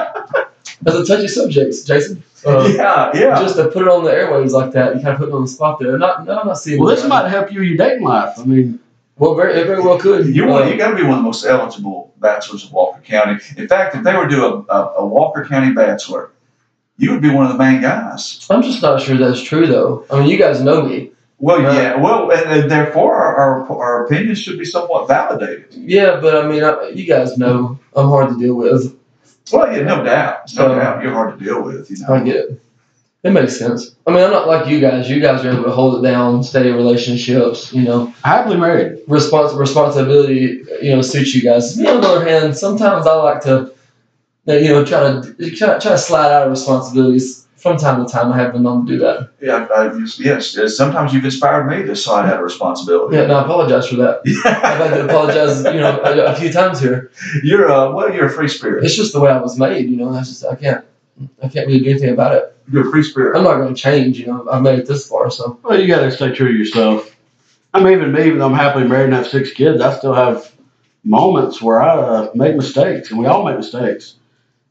that's a touchy subject, Jason. Uh, yeah, yeah. Just to put it on the airwaves like that, you kind of put me on the spot there. Not, no, I'm not seeing. Well, this that. might help you with your dating life. I mean, Well, very, it very well could. You want Uh, you got to be one of the most eligible bachelors of Walker County. In fact, if they were to do a, a, a Walker County bachelor, you would be one of the main guys. I'm just not sure that's true, though. I mean, you guys know me. Well, Right. yeah. Well, and, and therefore, our, our our opinions should be somewhat validated. Yeah, but I mean, I, you guys know I'm hard to deal with. Well, yeah, no doubt, no Uh, doubt, you're hard to deal with. You know. I get it. It makes sense. I mean, I'm not like you guys. You guys are able to hold it down, stay in relationships. You know, Happily married. respons- responsibility. You know, suits you guys. Me on the other hand, sometimes I like to, you know, try to try, try to slide out of responsibilities from time to time. I have been known to do that. Yeah, I, yes, yes. Sometimes you've inspired me to slide out of responsibility. Yeah, and I apologize for that. I've had to apologize, you know, a, a few times here. You're a well, you're a free spirit. It's just the way I was made. You know, that's just I can't. I can't really do anything about it. You're a free spirit. I'm not going to change. You know, I've made it this far, so Well, you got to stay true to yourself. I mean, even me, even though I'm happily married and have six kids, I still have moments where I uh, make mistakes, and we all make mistakes.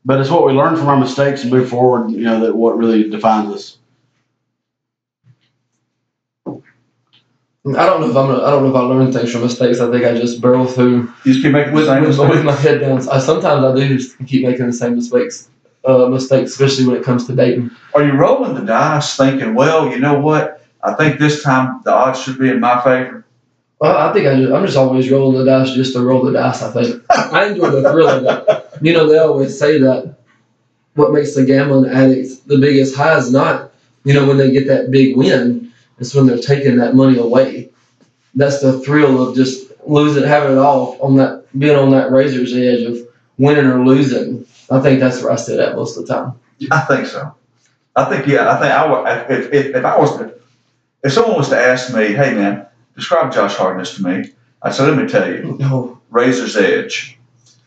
But it's what we learn from our mistakes and move forward. You know that what really defines us. I don't know if I'm. Gonna, I don't know if I learn things from mistakes. I think I just barrel through You just keep making with, the same with, with my head down. I, sometimes I do just keep making the same mistakes. Uh, mistakes, especially when it comes to dating. Are you rolling the dice, thinking, well, you know what? I think this time the odds should be in my favor. Well, I think I just, I'm just always rolling the dice just to roll the dice. I think I enjoy the thrill of it. You know, they always say that what makes the gambling addict the biggest high is not, you know, when they get that big win. It's when they're taking that money away. That's the thrill of just losing, having it all on that, being on that razor's edge of winning or losing. I think that's where I sit at most of the time. I think so. I think yeah. I think I would if if, if I was to, if someone was to ask me, hey man, describe Josh Harkness to me, I said, let me tell you, No, razor's edge.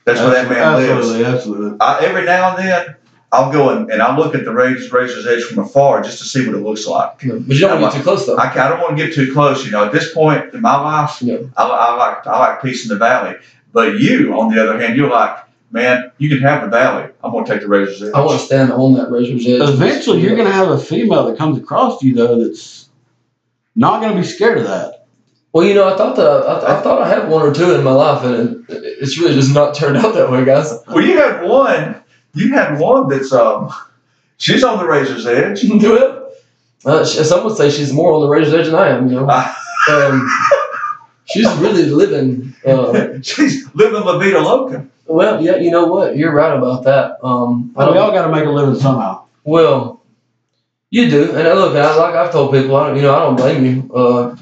That's where that man lives. absolutely, absolutely. I, every now and then, I'll go and, and I'll look at the razor's, razor's edge from afar just to see what it looks like. no. but you don't want to get too close though. I, I don't want to get too close. You know, at this point in my life, Yeah. I, I like I like peace in the valley. But you, on the other hand, you're like, man, you can have the valley. I'm going to take the razor's edge. I want to stand on that razor's edge. Eventually, you're going to have a female that comes across you though that's not going to be scared of that. Well, you know, I thought that I, I thought I had one or two in my life, and it, it's really just not turned out that way, guys. Well, you had one. You had one that's um, she's on the razor's edge. Do it. Uh, some would say she's more on the razor's edge than I am. You know, um, she's really living. Uh, she's living La Vida Loca. Well, yeah, you know what? You're right about that. Um, But we all got to make a living somehow. Well, you do, and look, I, like I've told people, I don't, you know, I don't blame you. Uh,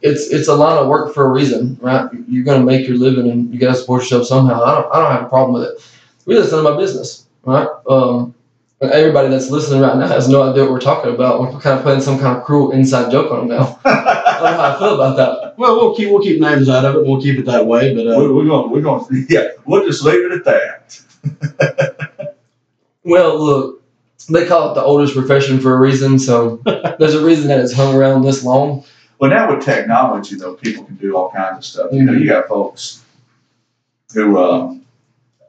it's it's a line of work for a reason, right? You're gonna make your living, and you gotta support yourself somehow. I don't I don't have a problem with it. Really, it's none of my business, right? Um, everybody that's listening right now has no idea what we're talking about. We're kind of playing some kind of cruel inside joke on them now. I don't know how I feel about that. Well, we'll keep we'll keep names out of it. We'll keep it that way. But uh, we're, we're going. We're going. Yeah, we'll just leave it at that. Well, look, they call it the oldest profession for a reason, so there's a reason that it's hung around this long. Well, now with technology, though, people can do all kinds of stuff. You know, you got folks who, um,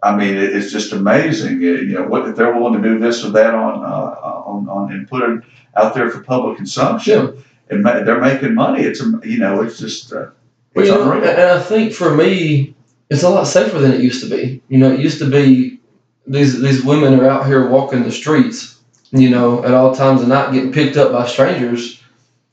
I mean, it, it's just amazing. uh, You know, what if they're willing to do this or that on, uh, on, on and put it out there for public consumption, and ma- they're making money. It's, um, you know, it's just, uh, Well, it's know, unreal. and I think for me, it's a lot safer than it used to be. You know, it used to be these these women are out here walking the streets, you know, at all times of night, getting picked up by strangers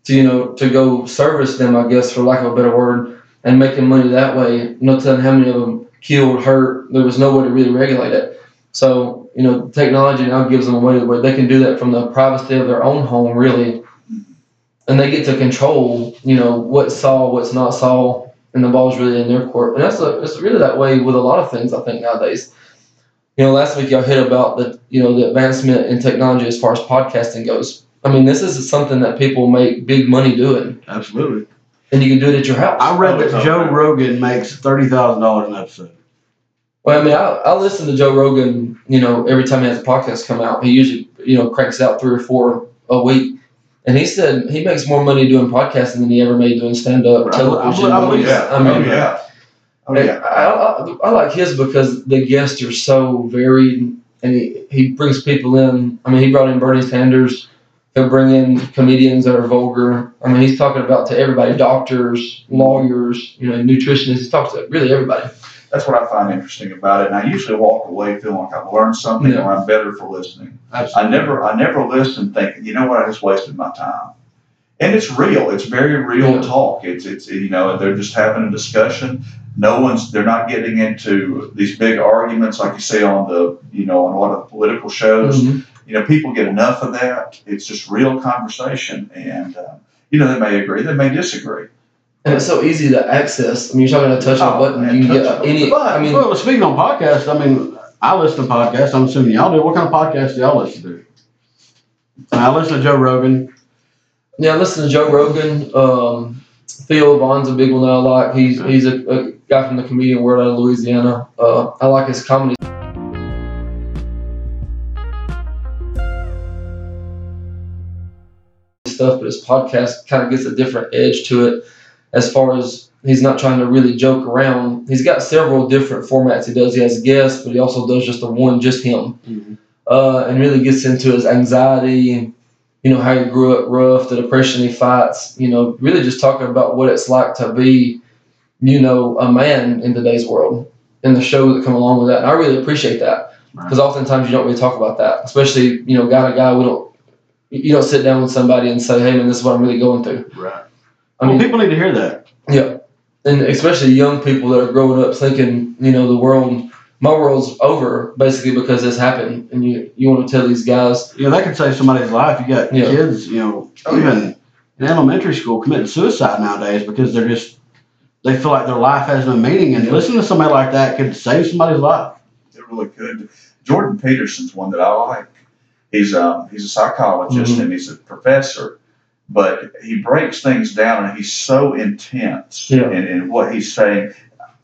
to you know to go service them, I guess, for lack of a better word, and making money that way. No telling how many of them killed, hurt. There was no way to really regulate it. So you know, technology now gives them a way where they can do that from the privacy of their own home, really, and they get to control, you know, what's saw, what's not saw and the ball's really in their court. And that's a, it's really that way with a lot of things, I think, nowadays. You know, last week y'all hit about the, you know, the advancement in technology as far as podcasting goes. I mean, this is something that people make big money doing, absolutely. And you can do it at your house. I read that Joe okay. Rogan makes thirty thousand dollars an episode. Well, I mean, I, I listen to Joe Rogan, you know, every time he has a podcast come out. He usually, you know, cranks out three or four a week. And he said he makes more money doing podcasting than he ever made doing stand up I television. I believe yeah. I mean, oh, yeah. Oh, yeah. I, I, I like his because the guests are so varied, and he, he brings people in. I mean, he brought in Bernie Sanders. He'll bring in comedians that are vulgar. I mean, he's talking about to everybody: doctors, lawyers, you know, nutritionists. He talks to really everybody. That's what I find interesting about it. And I usually walk away feeling like I've learned something Yeah. or I'm better for listening. Absolutely. I never, I never listen thinking, you know what, I just wasted my time. And it's real. It's very real Yeah. talk. It's, it's, you know, they're just having a discussion. No one's, they're not getting into these big arguments like you see on the, you know, on a lot of the political shows. Mhm. You know, people get enough of that. It's just real conversation, and uh, you know, they may agree, they may disagree. And it's so easy to access. I mean, you're talking to touch on a Oh, button. man, You can get touch any. But. I mean, Well, speaking on podcasts, I mean, I listen to podcasts. I'm assuming y'all do. What kind of podcasts do y'all listen to? I listen to Joe Rogan. yeah. I listen to Joe Rogan. Um, Theo Von's a big one that I like. He's Yeah. he's a, a guy from the comedian world out of Louisiana. Uh, I like his comedy. Stuff, but his podcast kind of gets a different edge to it, as far as he's not trying to really joke around. He's got several different formats he does. He has guests, but he also does just the one, just him uh, and really gets into his anxiety, you know, how he grew up rough, the depression he fights, you know, really just talking about what it's like to be, you know, a man in today's world and the show that come along with that. And I really appreciate that because oftentimes you don't really talk about that, especially, you know, guy to guy, we don't, you don't sit down with somebody and say, hey, man, this is what I'm really going through. Right. I well, mean, people need to hear that. yeah. And especially young people that are growing up thinking, you know, the world, my world's over basically because this happened. And you, you want to tell these guys, You know, that could save somebody's life. You got Yeah. kids, you know, Oh, even in elementary school committing suicide nowadays because they're just they feel like their life has no meaning. And Yeah. listening to somebody like that could save somebody's life. It really could. Jordan Peterson's one that I like. He's um, he's a psychologist Mhm. and he's a professor, but he breaks things down and he's so intense Yeah. in, in what he's saying.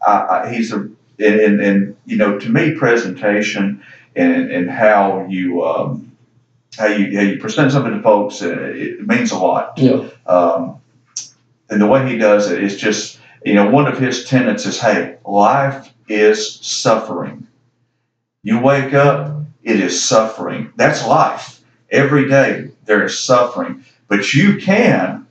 I, I, he's a and, and, you know to me presentation and, and how you um, how you how you present something to folks uh, it means a lot. know, Um, and the way he does it is just, you know, one of his tenets is, hey, life is suffering. You wake up, it is suffering. That's life. Every day there is suffering. But you can,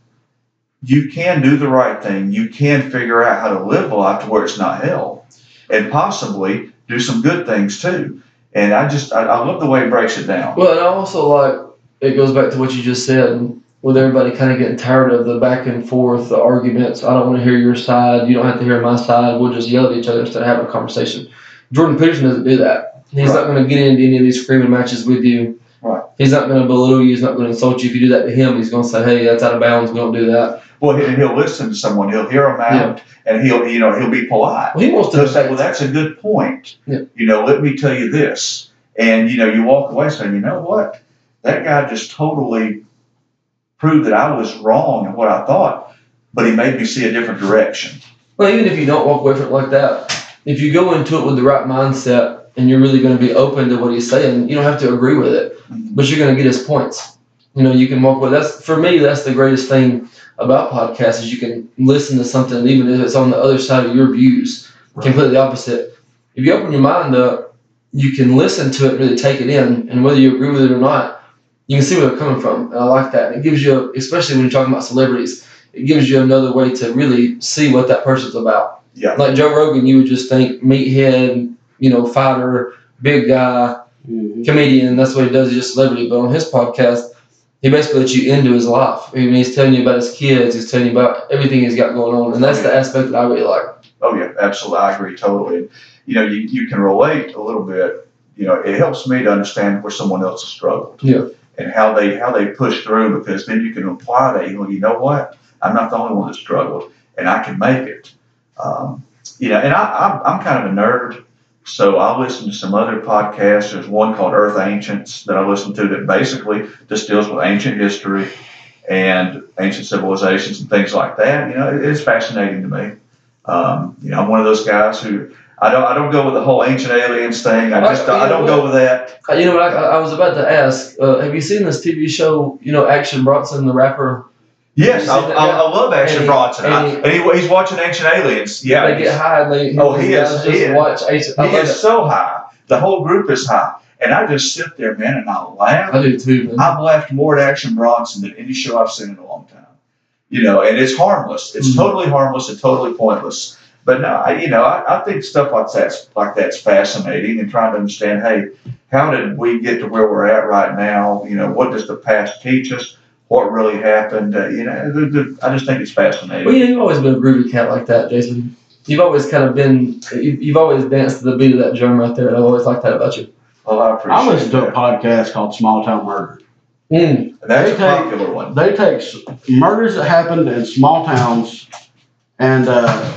you can do the right thing. You can figure out how to live life to where it's not hell. And possibly do some good things too. And I just, I, I love the way he breaks it down. Well, and I also like it goes back to what you just said, with everybody kind of getting tired of the back and forth, the arguments. I don't want to hear your side. You don't have to hear my side. We'll just yell at each other instead of having a conversation. Jordan Peterson doesn't do that. He's not going to get into any of these screaming matches with you. Right. He's not going to belittle you. He's not going to insult you. If you do that to him, he's going to say, "Hey, that's out of bounds. We don't do that." Well, he- he'll listen to someone, he'll hear them out, and he'll, you know, he'll be polite. Well, he wants to They'll say, well, that's a good point. Yeah. You know, let me tell you this. And, you know, you walk away saying, you know what? That guy just totally proved that I was wrong in what I thought, but he made me see a different direction. Well, even if you don't walk away from it like that, if you go into it with the right mindset and you're really going to be open to what he's saying, you don't have to agree with it, but you're going to get his points. You know, you can walk away. That's for me. That's the greatest thing about podcasts is you can listen to something even if it's on the other side of your views, completely opposite. If you open your mind up, you can listen to it really take it in, and whether you agree with it or not, you can see where they're coming from. And I like that. And it gives you, especially when you're talking about celebrities, it gives you another way to really see what that person's about. Yeah. Like Joe Rogan, you would just think meathead, you know, fighter, big guy, comedian. That's what he does. He's just a celebrity. But on his podcast, he basically lets you into his life. I mean, he's telling you about his kids. He's telling you about everything he's got going on, and that's the aspect that I really like. Oh yeah, absolutely. I agree totally. You know, you, you can relate a little bit. You know, it helps me to understand where someone else has struggled. Yeah. And how they how they push through because then you can apply that. You know, you know what? I'm not the only one that struggled, and I can make it. Um, you know, and I, I'm, I'm kind of a nerd, so I listen to some other podcasts. There's one called Earth Ancients that I listen to that basically just deals with ancient history and ancient civilizations and things like that. You know, it, it's fascinating to me. Um, you know, I'm one of those guys who I don't I don't go with the whole ancient aliens thing. I just I don't go with that. Uh, You know what? I, I was about to ask. Uh, have you seen this TV show? You know, Action Bronson, the rapper. Yes, I, I? I love Action And he- Bronson. I- and And, he, he's watching Ancient Aliens. Yeah, they get high they. Oh, he guys is- Just he is- watch. He is it. so high. The whole group is high, and I just sit there, man, and I laugh. I do too, man. I've laughed more at Action Bronson than any show I've seen in a long time. You know, and it's harmless. It's Mhm. totally harmless and totally pointless. But no, I, you know, I, I think stuff like that's like that's fascinating and trying to understand. Hey, how did we get to where we're at right now? You know, what does the past teach us? What really happened? Uh, you know, the, the, I just think it's fascinating. Well, yeah, you've always been a groovy cat like that, Jason. You've always kind of been. you- You've always danced to the beat of that drum right there. I've always liked that about you. Well, I appreciate I listen to a podcast called Small Town Murder. Mm. That's a They take- popular one. They take murders that happened in small towns, and uh,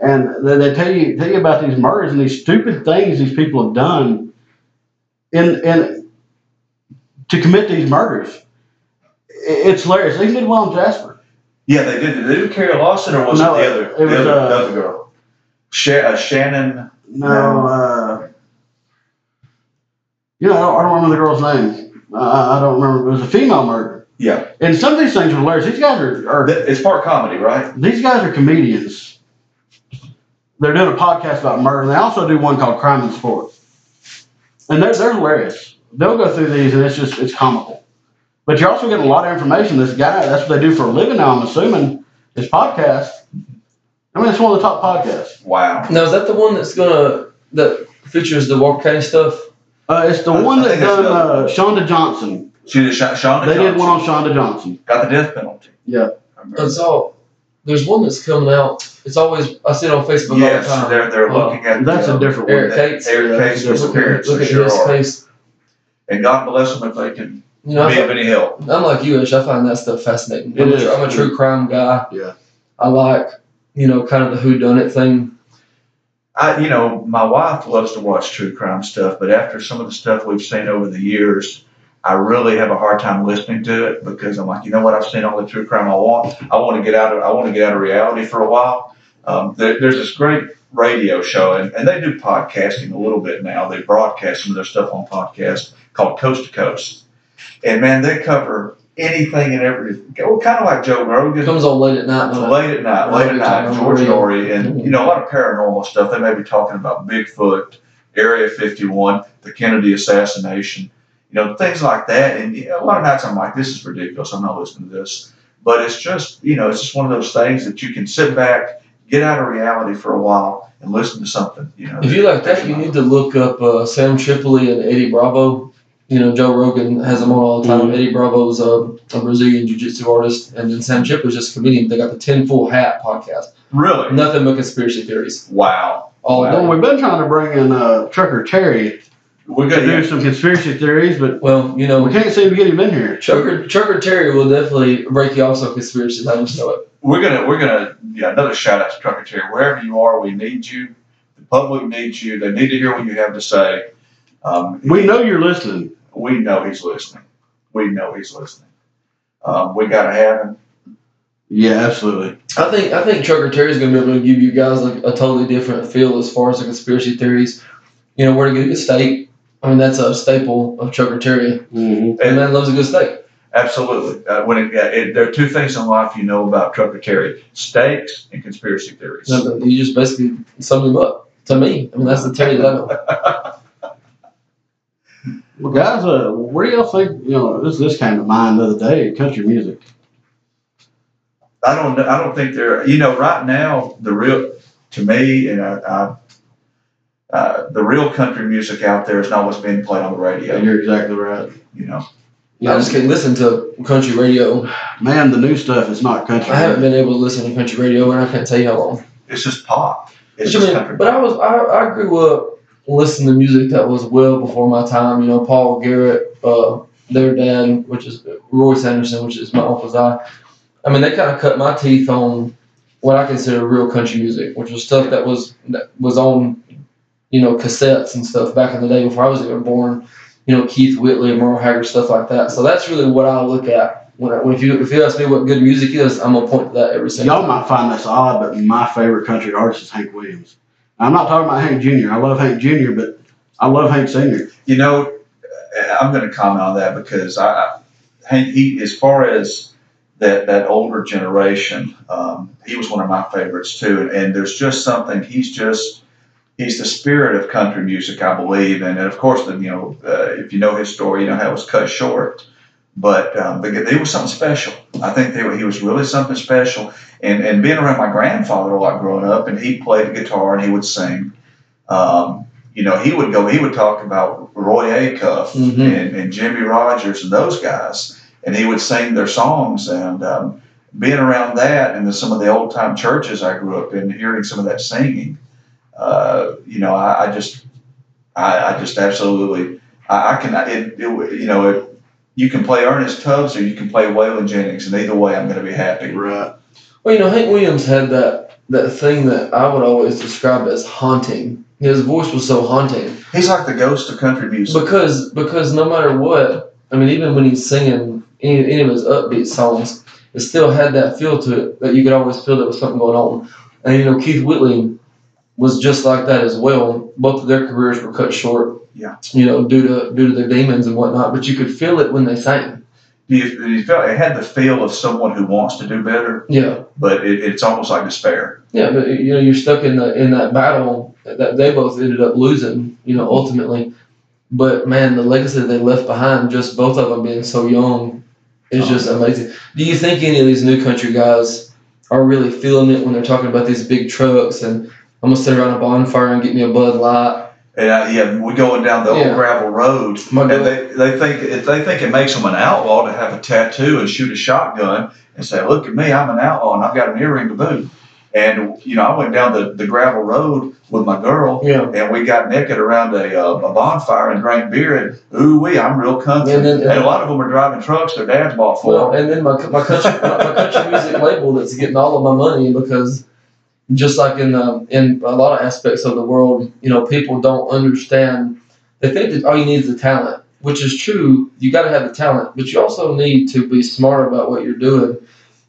and they, they tell you tell you about these murders and these stupid things these people have done in in to commit these murders. It's hilarious. They did one on Jasper. Yeah, they did. They Did they do Carrie Lawson or was No, it the other, it the was, other, uh, the other girl? Sha- uh, Shannon. No, uh, you know, I don't, I don't remember the girl's name. Uh, I don't remember. It was a female murder. Yeah, And some of these things are hilarious. These guys are, are it's part comedy, right? these guys are comedians. They're doing a podcast about murder. And they also do one called Crime and Sport, and they're they're hilarious. They'll go through these, and it's just it's comical. But you're also getting a lot of information. This guy, that's what they do for a living now. I'm assuming his podcast. I mean, it's one of the top podcasts. Wow. Now is that the one that's gonna that features the Walker County stuff? Uh, it's the I- one I that done uh, Shonda Johnson. She did Sha- Shonda They did one on Shonda Johnson. Got the death penalty. Yeah. I remember. It's all. There's one that's coming out. It's always I see it on Facebook Yes, all the time. they're they're Uh, looking at That's the, a different Eric one. Cates. Eric Yeah, Cates' that's Look, disappearance. look at sure his are. face. And God bless them if they can You know, be of any help. I'm like you, Ish. I find that stuff fascinating. I'm, is. A, I'm a true crime guy. Yeah. I like, you know, kind of the who done it thing. I, you know, my wife loves to watch true crime stuff, but after some of the stuff we've seen over the years, I really have a hard time listening to it because I'm like, you know what? I've seen all the true crime I want. I want to get out of. I want to get out of reality for a while. Um, there, there's this great radio show, and, and they do podcasting a little bit now. They broadcast some of their stuff on podcast called Coast to Coast, and man, they cover anything and everything. Well, kind of like Joe Rogan. It comes on late at night. Late at night, late at night, George Noory, and you know a lot of paranormal stuff. They may be talking about Bigfoot, Area 51, the Kennedy assassination, you know things like that. And you know, a lot of nights I'm like, this is ridiculous. I'm not listening to this. But it's just you know it's just one of those things that you can sit back, get out of reality for a while, and listen to something. You know. If you like that, you need to look up uh, Sam Tripoli and Eddie Bravo. You know, Joe Rogan has them on all the time. Mhm. Eddie Bravo's a, a Brazilian jiu-jitsu artist, and then Sam Chip was just a comedian. They got the Tin Foil Hat podcast. really. Nothing but conspiracy theories. Wow. All Wow. Well, we've been trying to bring in uh, Trucker Terry We're going to do some conspiracy theories, but Well, you know, we can't seem to get him in here. Trucker, Trucker Terry will definitely break you off some conspiracies. I just know it. We're gonna. We're gonna. Yeah. Another shout out to Trucker Terry. Wherever you are, we need you. The public needs you. They need to hear what you have to say. Um, We know you're listening. We know he's listening. We know he's listening. Um, we got to have him. Yeah, absolutely. I think I think Trucker Terry's gonna be able to give you guys a, a totally different feel as far as the conspiracy theories. You know, where to get a good steak. I mean, that's a staple of Trucker Terry. Mm-hmm. The man loves a good steak. Absolutely. Uh, when it, it, there are two things in life you know about Trucker Terry: steaks and conspiracy theories. You just basically summed him up to me. I mean, that's the Terry that I know. Well, guys, uh, where do y'all think? You know, this this came to mind the other day. Country music. I don't. I don't think they're. You know, right now the real to me, and I, I uh, the real country music out there is not what's being played on the Yeah, radio. you're exactly right. You know, I just can't listen to country radio. Man, the new stuff is not country. I haven't been able to listen to country radio, and I can't tell you how long. it's just pop. It's But, I just mean, country. but I was I, I grew up listening to music that was well before my time. You know, Paul Garrett, uh, their dad, which is Roy Sanderson, which is my uncle's eye. I mean, they kind of cut my teeth on what I consider real country music, which was stuff that was that was on, you know, cassettes and stuff back in the day before I was even born. You know, Keith Whitley and Merle Haggard stuff like that. So that's really what I look at when, I, when if you if you ask me what good music is, I'm gonna point to that every single Y'all time. might find this odd, but my favorite country artist is Hank Williams. I'm not talking about Hank Jr. I love Hank Jr., but I love Hank Sr. You know, I'm going to comment on that because I, Hank, he, as far as that that older generation, um, he was one of my favorites too. And, and there's just something. He's just he's the spirit of country music, I believe. And, of course, the, you know, uh, if you know his story, you know how it was cut short. But um, it was something special. I think they were, he was really something special. And and being around my grandfather a lot growing up, and he played the guitar and he would sing. Um, you know, he would go, he would talk about Roy Acuff Mhm. and, and Jimmie Rodgers and those guys, and he would sing their songs. And um, being around that and the, some of the old time churches I grew up in, hearing some of that singing, uh, you know, I, I just, I, I just absolutely, I, I can, it, it, you know, it, you can play Ernest Tubbs or you can play Waylon Jennings, and either way, I'm going to be happy. Right. Well, you know, Hank Williams had that that thing that I would always describe as haunting. His voice was so haunting He's like the ghost of country music. because because no matter what, I mean, even when he's singing any, any of his upbeat songs, it still had that feel to it that you could always feel there was something going on. And you know, Keith Whitley was just like that as well. Both of their careers were cut short. Yeah. You know, due to due to their demons and whatnot, but you could feel it when they sang. You, you felt it had the feel of someone who wants to do better, Yeah. but it, it's almost like despair. Yeah, but you know you're stuck in the in that battle that they both ended up losing. You know, ultimately, but man, the legacy they left behind, just both of them being so young, is just oh. amazing. Do you think any of these new country guys are really feeling it when they're talking about these big trucks and I'm gonna sit around a bonfire and get me a Bud Light? And uh, yeah, we're going down the Yeah. old gravel road, My and God. they, they think if they think it makes them an outlaw to have a tattoo and shoot a shotgun and say, "Look at me, I'm an outlaw and I've got an earring to boot." And you know, I went down the, the gravel road with my girl, Yeah. and we got naked around a, uh, a bonfire and drank beer, and ooh wee, I'm real country. And And, then- a lot of them are driving trucks their dads bought for Well, them. and then my my country my, my country music label that's getting all of my money because just like in the in a lot of aspects of the world, you know, people don't understand. They think that all you need is the talent, which is true. You got to have the talent, but you also need to be smart about what you're doing.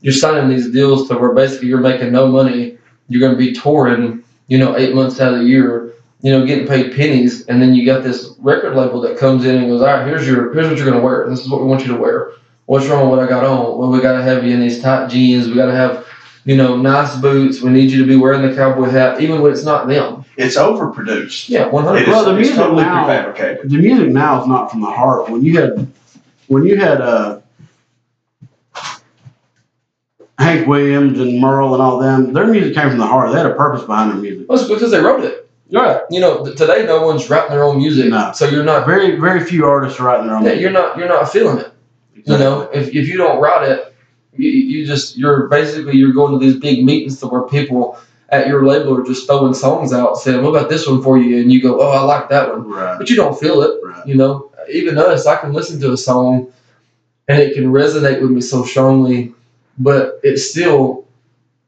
You're signing these deals to where basically you're making no money. You're going to be touring, you know, eight months out of the year, you know, getting paid pennies, and then you got this record label that comes in and goes, "All right, here's your here's what you're going to wear. This is what we want you to wear." What's wrong with what I got on? Well, we got to have you in these tight jeans. We got to have, you know, nice boots. We need you to be wearing the cowboy hat, even when it's not them. It's overproduced. Yeah, hundred. is, Well, the it's music totally now- prefabricated. The music now is not from the heart. When you had, when you had uh, Hank Williams and Merle and all them, their music came from the heart. They had a purpose behind their music. Well, it's because they wrote it. Right. You know, today no one's writing their own music, No. so you're not. Very, very few artists are writing their own. Yeah, music. you're not. You're not feeling it. You know, if, if you don't write it, you, you just you're basically you're going to these big meetings to where people at your label are just throwing songs out, saying, "What about this one for you?" And you go, "Oh, I like that one," Right. but you don't feel it. Right. You know, even us, I can listen to a song and it can resonate with me so strongly, but it still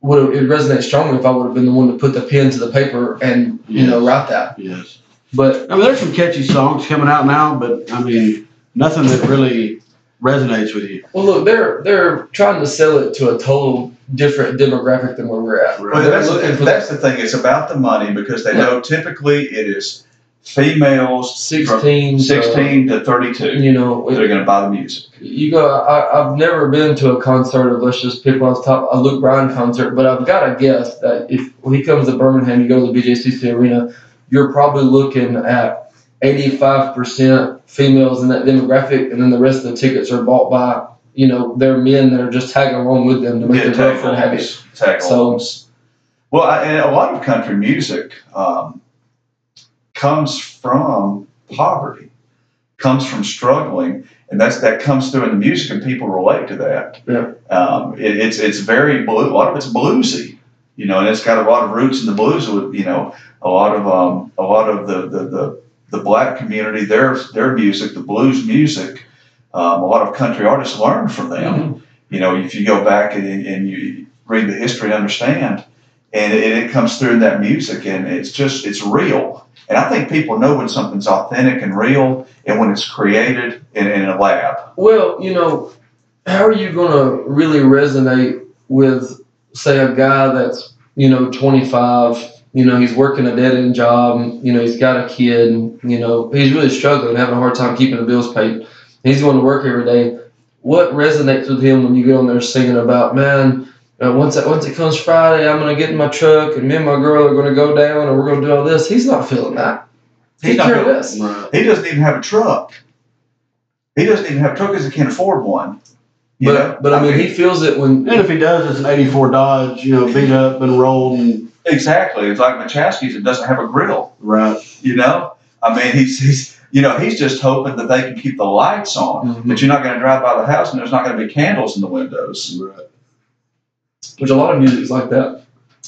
would it resonate strongly if I would have been the one to put the pen to the paper and you know write that. Yes. But I mean, there's some catchy songs coming out now, but I mean, nothing that really resonates with you. well, look, they're they're trying to sell it to a total different demographic than where we're at. Right. Well, that's, the, that's the thing. It's about the money because they Yeah. know typically it is females from sixteen, to, 16 to 32 you know, they're going to buy the music. you go. I, I've never been to a concert of let's just pick the top a Luke Bryan concert, but I've got to guess that if when he comes to Birmingham, you go to the BJCC Arena, you're probably looking at 85% females in that demographic, and then the rest of the tickets are bought by you know their men that are just tagging along with them to make Yeah, their girlfriend happy. So- Well, I, and a lot of country music um, comes from poverty, comes from struggling, and that's that comes through in the music, and people relate to that. Yeah. Um, it, it's it's very blue. A lot of it's bluesy, you know, and it's got a lot of roots in the blues. With you know, a lot of um, a lot of the the, the the black community, their their music, the blues music. Um, a lot of country artists learn from them. You know, if you go back and, and you read the history and understand, and it, it comes through in that music, and it's just it's real. And I think people know when something's authentic and real, and when it's created in, in a lab. Well, you know, how are you going to really resonate with, say, a guy that's, you know, 25, you know, he's working a dead end job, you know, he's got a kid, you know, he's really struggling, having a hard time keeping the bills paid. He's going to work every day. What resonates with him when you get on there singing about, man, uh, once it, once it comes Friday, I'm going to get in my truck and me and my girl are going to go down and we're going to do all this. He's not feeling that. He's not feeling- this. He doesn't even have a truck. He doesn't even have a truck because he can't afford one. You But, know? but I mean, he feels it when And if he does, it's an '84 Dodge, you know, beat up and rolled and exactly. It's like Machaski's that doesn't have a grill. right. You know, I mean, he's he's you know he's just hoping that they can keep the lights on, Mhm. but you're not going to drive by the house and there's not going to be candles in the windows. Right. which a lot of music is like that.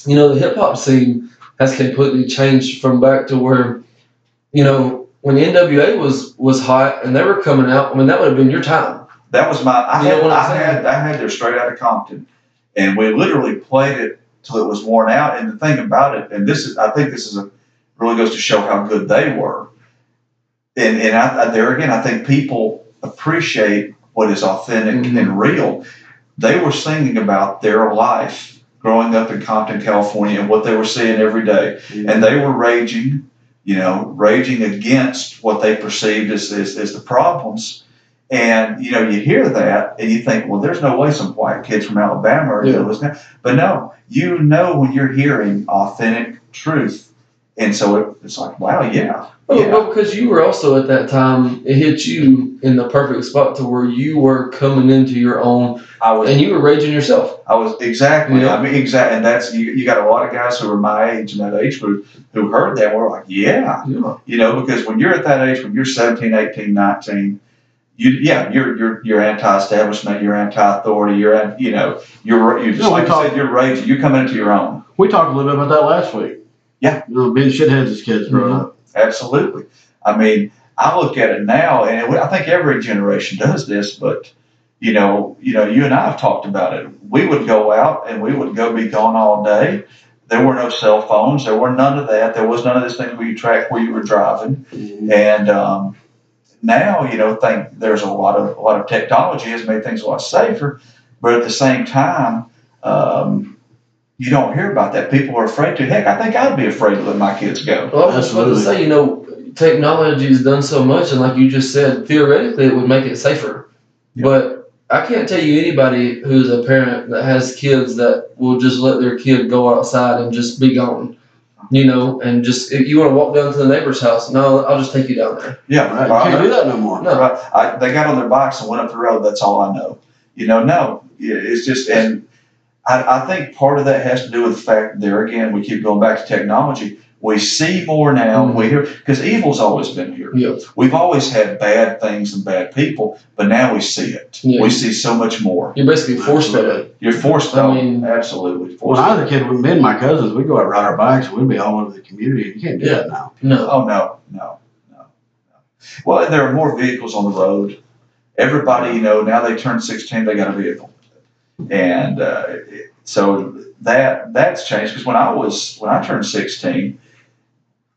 You know, the hip hop scene has completely changed from back to where, you know, when the NWA was was hot and they were coming out, I mean, that would have been your time. That was my. I You had. Saying? had. I had their straight out of Compton, and we literally played it till it was worn out. And the thing about it, and this is, I think this is a really goes to show how good they were. And and I, I- there again, I think people appreciate what is authentic Mhm. and real. They were singing about their life growing up in Compton, California, and what they were seeing every day and they were raging, you know, raging against what they perceived as, as, as the problems. And you know, you hear that and you think, well, there's no way some white kids from Alabama are Yeah. doing this. But no, you know when you're hearing authentic truth, and so it, it's like, wow, yeah, Well, yeah, well, because you were also at that time, it hit you in the perfect spot to where you were coming into your own, I was, and you were raging yourself. I was exactly. Yeah. I mean, exactly, and that's you. You got a lot of guys who are my age and that age group who heard that were like, yeah, Yeah. you know because when you're at that age when you're 17 18 19 you yeah you're you're you're anti-establishment you're anti-authority you're you know you're you just No, like talk- said you're raging You come into your own We talked a little bit about that last week. Yeah. You know, being shitheads as kids growing Mhm. up. absolutely i mean i look at it now and i think every generation does this but you know you know you and i have talked about it we would go out and we would go be gone all day there were no cell phones there were none of that there was none of this thing where you track where you were driving And um, now, you know, think there's a lot of a lot of technology has made things a lot safer, but at the same time, um, you don't hear about that. People are afraid to. Heck, I think I'd be afraid to let my kids go. Well, I was just about to say, you know, technology has done so much, and like you just said, theoretically it would make it safer. Yeah. But I can't tell you anybody who's a parent that has kids that will just let their kid go outside and just be gone. You know, and just if you want to walk down to the neighbor's house, no, I'll just take you down there. Yeah, Right. well, You can't do that no more. No. Right. I, they got on their bikes and went up the road. That's all I know. You know, no, it's just, and I, I think part of that has to do with the fact there again, we keep going back to technology. We see more now. Mhm. We hear because evil's always been here. Yeah. We've always had bad things and bad people, but now we see it. Yeah. We see so much more. You're basically forced fed it. You're forced. I mean- absolutely When forced. I was a kid, with me and my cousins, we'd go out and ride our bikes and we'd be all over the community. You can't do Yeah. that now. No. Oh no, no, no, no. Well, and there are more vehicles on the road. Everybody, you know, now they turn sixteen, they got a vehicle, and uh, so that that's changed. Because when I was when I turned sixteen,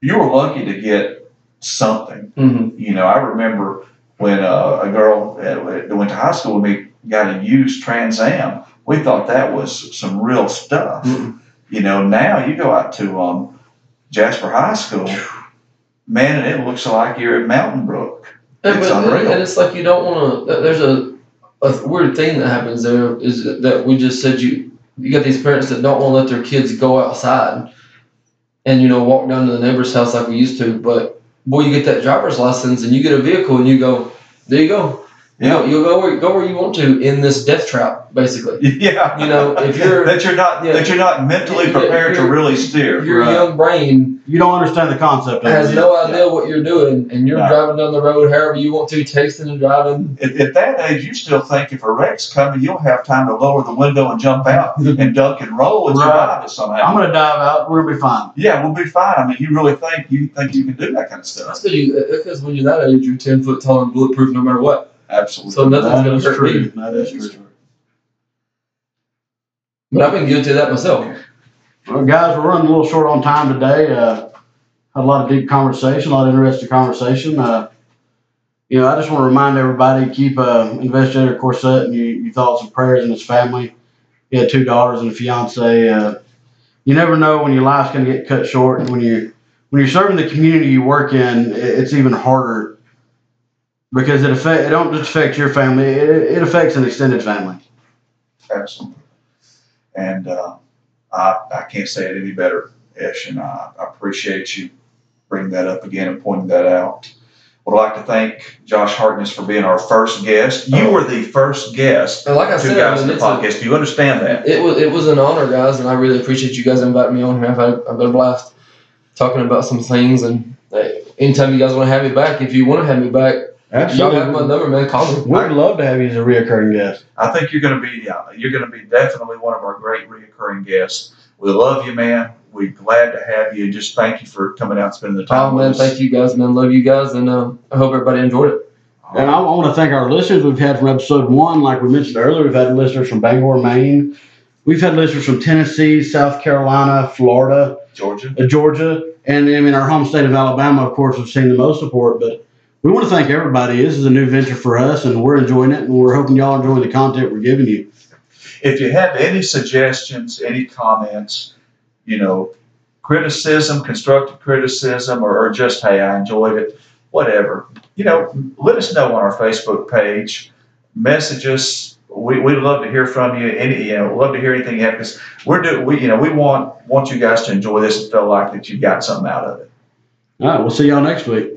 you were lucky to get something. hmm You know, I remember when uh, a girl that went to high school with me got a used Trans Am. We thought that was some real stuff. Mhm. You know, now you go out to um, Jasper High School, man, and it looks like you're at Mountain Brook. And, It's but, unreal. and it's like you don't want to. There's a, a weird thing that happens there is that we just said you you got these parents that don't want to let their kids go outside, and you know walk down to the neighbor's house like we used to. But boy, you get that driver's license and you get a vehicle and you go, there you go. You Yeah. know, you'll go where go where you want to in this death trap, basically. Yeah, You know, if you're- that you're not yeah. that you're not mentally Yeah, prepared to really steer. Your Right. young brain You don't understand the concept of has it. no idea what you're doing, and you're No. driving down the road however you want to, texting and driving. At, at that age, you still think if a wreck's coming, you'll have time to lower the window and jump out and duck and roll and Right. survive it somehow. I'm going to dive out. We're going to be fine. yeah, we'll be fine. I mean, you really think you think you can do that kind of stuff? That's because because when you're that age, you're ten foot tall and bulletproof no matter what. Absolutely. So nothing's gonna is hurt true. me. That is true. But I've been guilty of that myself. Well, guys, we're running a little short on time today. Uh, had a lot of deep conversation, a lot of interesting conversation. Uh, you know, I just want to remind everybody keep uh, Investigator Cousette and you, your thoughts and prayers in his family. He had two daughters and a fiance. Uh, you never know when your life's going to get cut short, and when you when you're serving the community you work in, it's even harder because it affect it don't just affect your family; it, it affects an extended family. Absolutely. And uh, I, I can't say it any better, Ish, and I, I appreciate you bringing that up again and pointing that out. Would like to thank Josh Harkness for being our first guest. You were the first guest And like I to said, guys I in the it's a, podcast. Do you understand that? it was it was an honor, guys, and I really appreciate you guys inviting me on here. I've had, I've had a blast talking about some things, and hey, anytime you guys want to have me back, if you want to have me back, y'all have my number, man. Call me. We'd love to have you as a reoccurring guest. I think you're going to be uh, you're going to be definitely one of our great reoccurring guests. We love you, man. we're glad to have you. Just thank you for coming out and spending the time Oh with man, us. thank you guys, man. Love you guys, and um, I hope everybody enjoyed it. And I, I want to thank our listeners we've had from episode one. Like we mentioned earlier, we've had listeners from Bangor, Maine. We've had listeners from Tennessee, South Carolina, Florida, Georgia. uh, Georgia, and I mean our home state of Alabama. Of course, we've seen the most support. But we want to thank everybody. This is a new venture for us, and we're enjoying it, and we're hoping y'all enjoy the content we're giving you. If you have any suggestions, any comments, you know, criticism, constructive criticism, or, or just, hey, I enjoyed it, whatever, you know, let us know on our Facebook page. Message us. We, we'd love to hear from you. Any, you know, love to hear anything you have because we're doing, we, you know, we want, want you guys to enjoy this and feel like that you got something out of it. All right, we'll see y'all next week.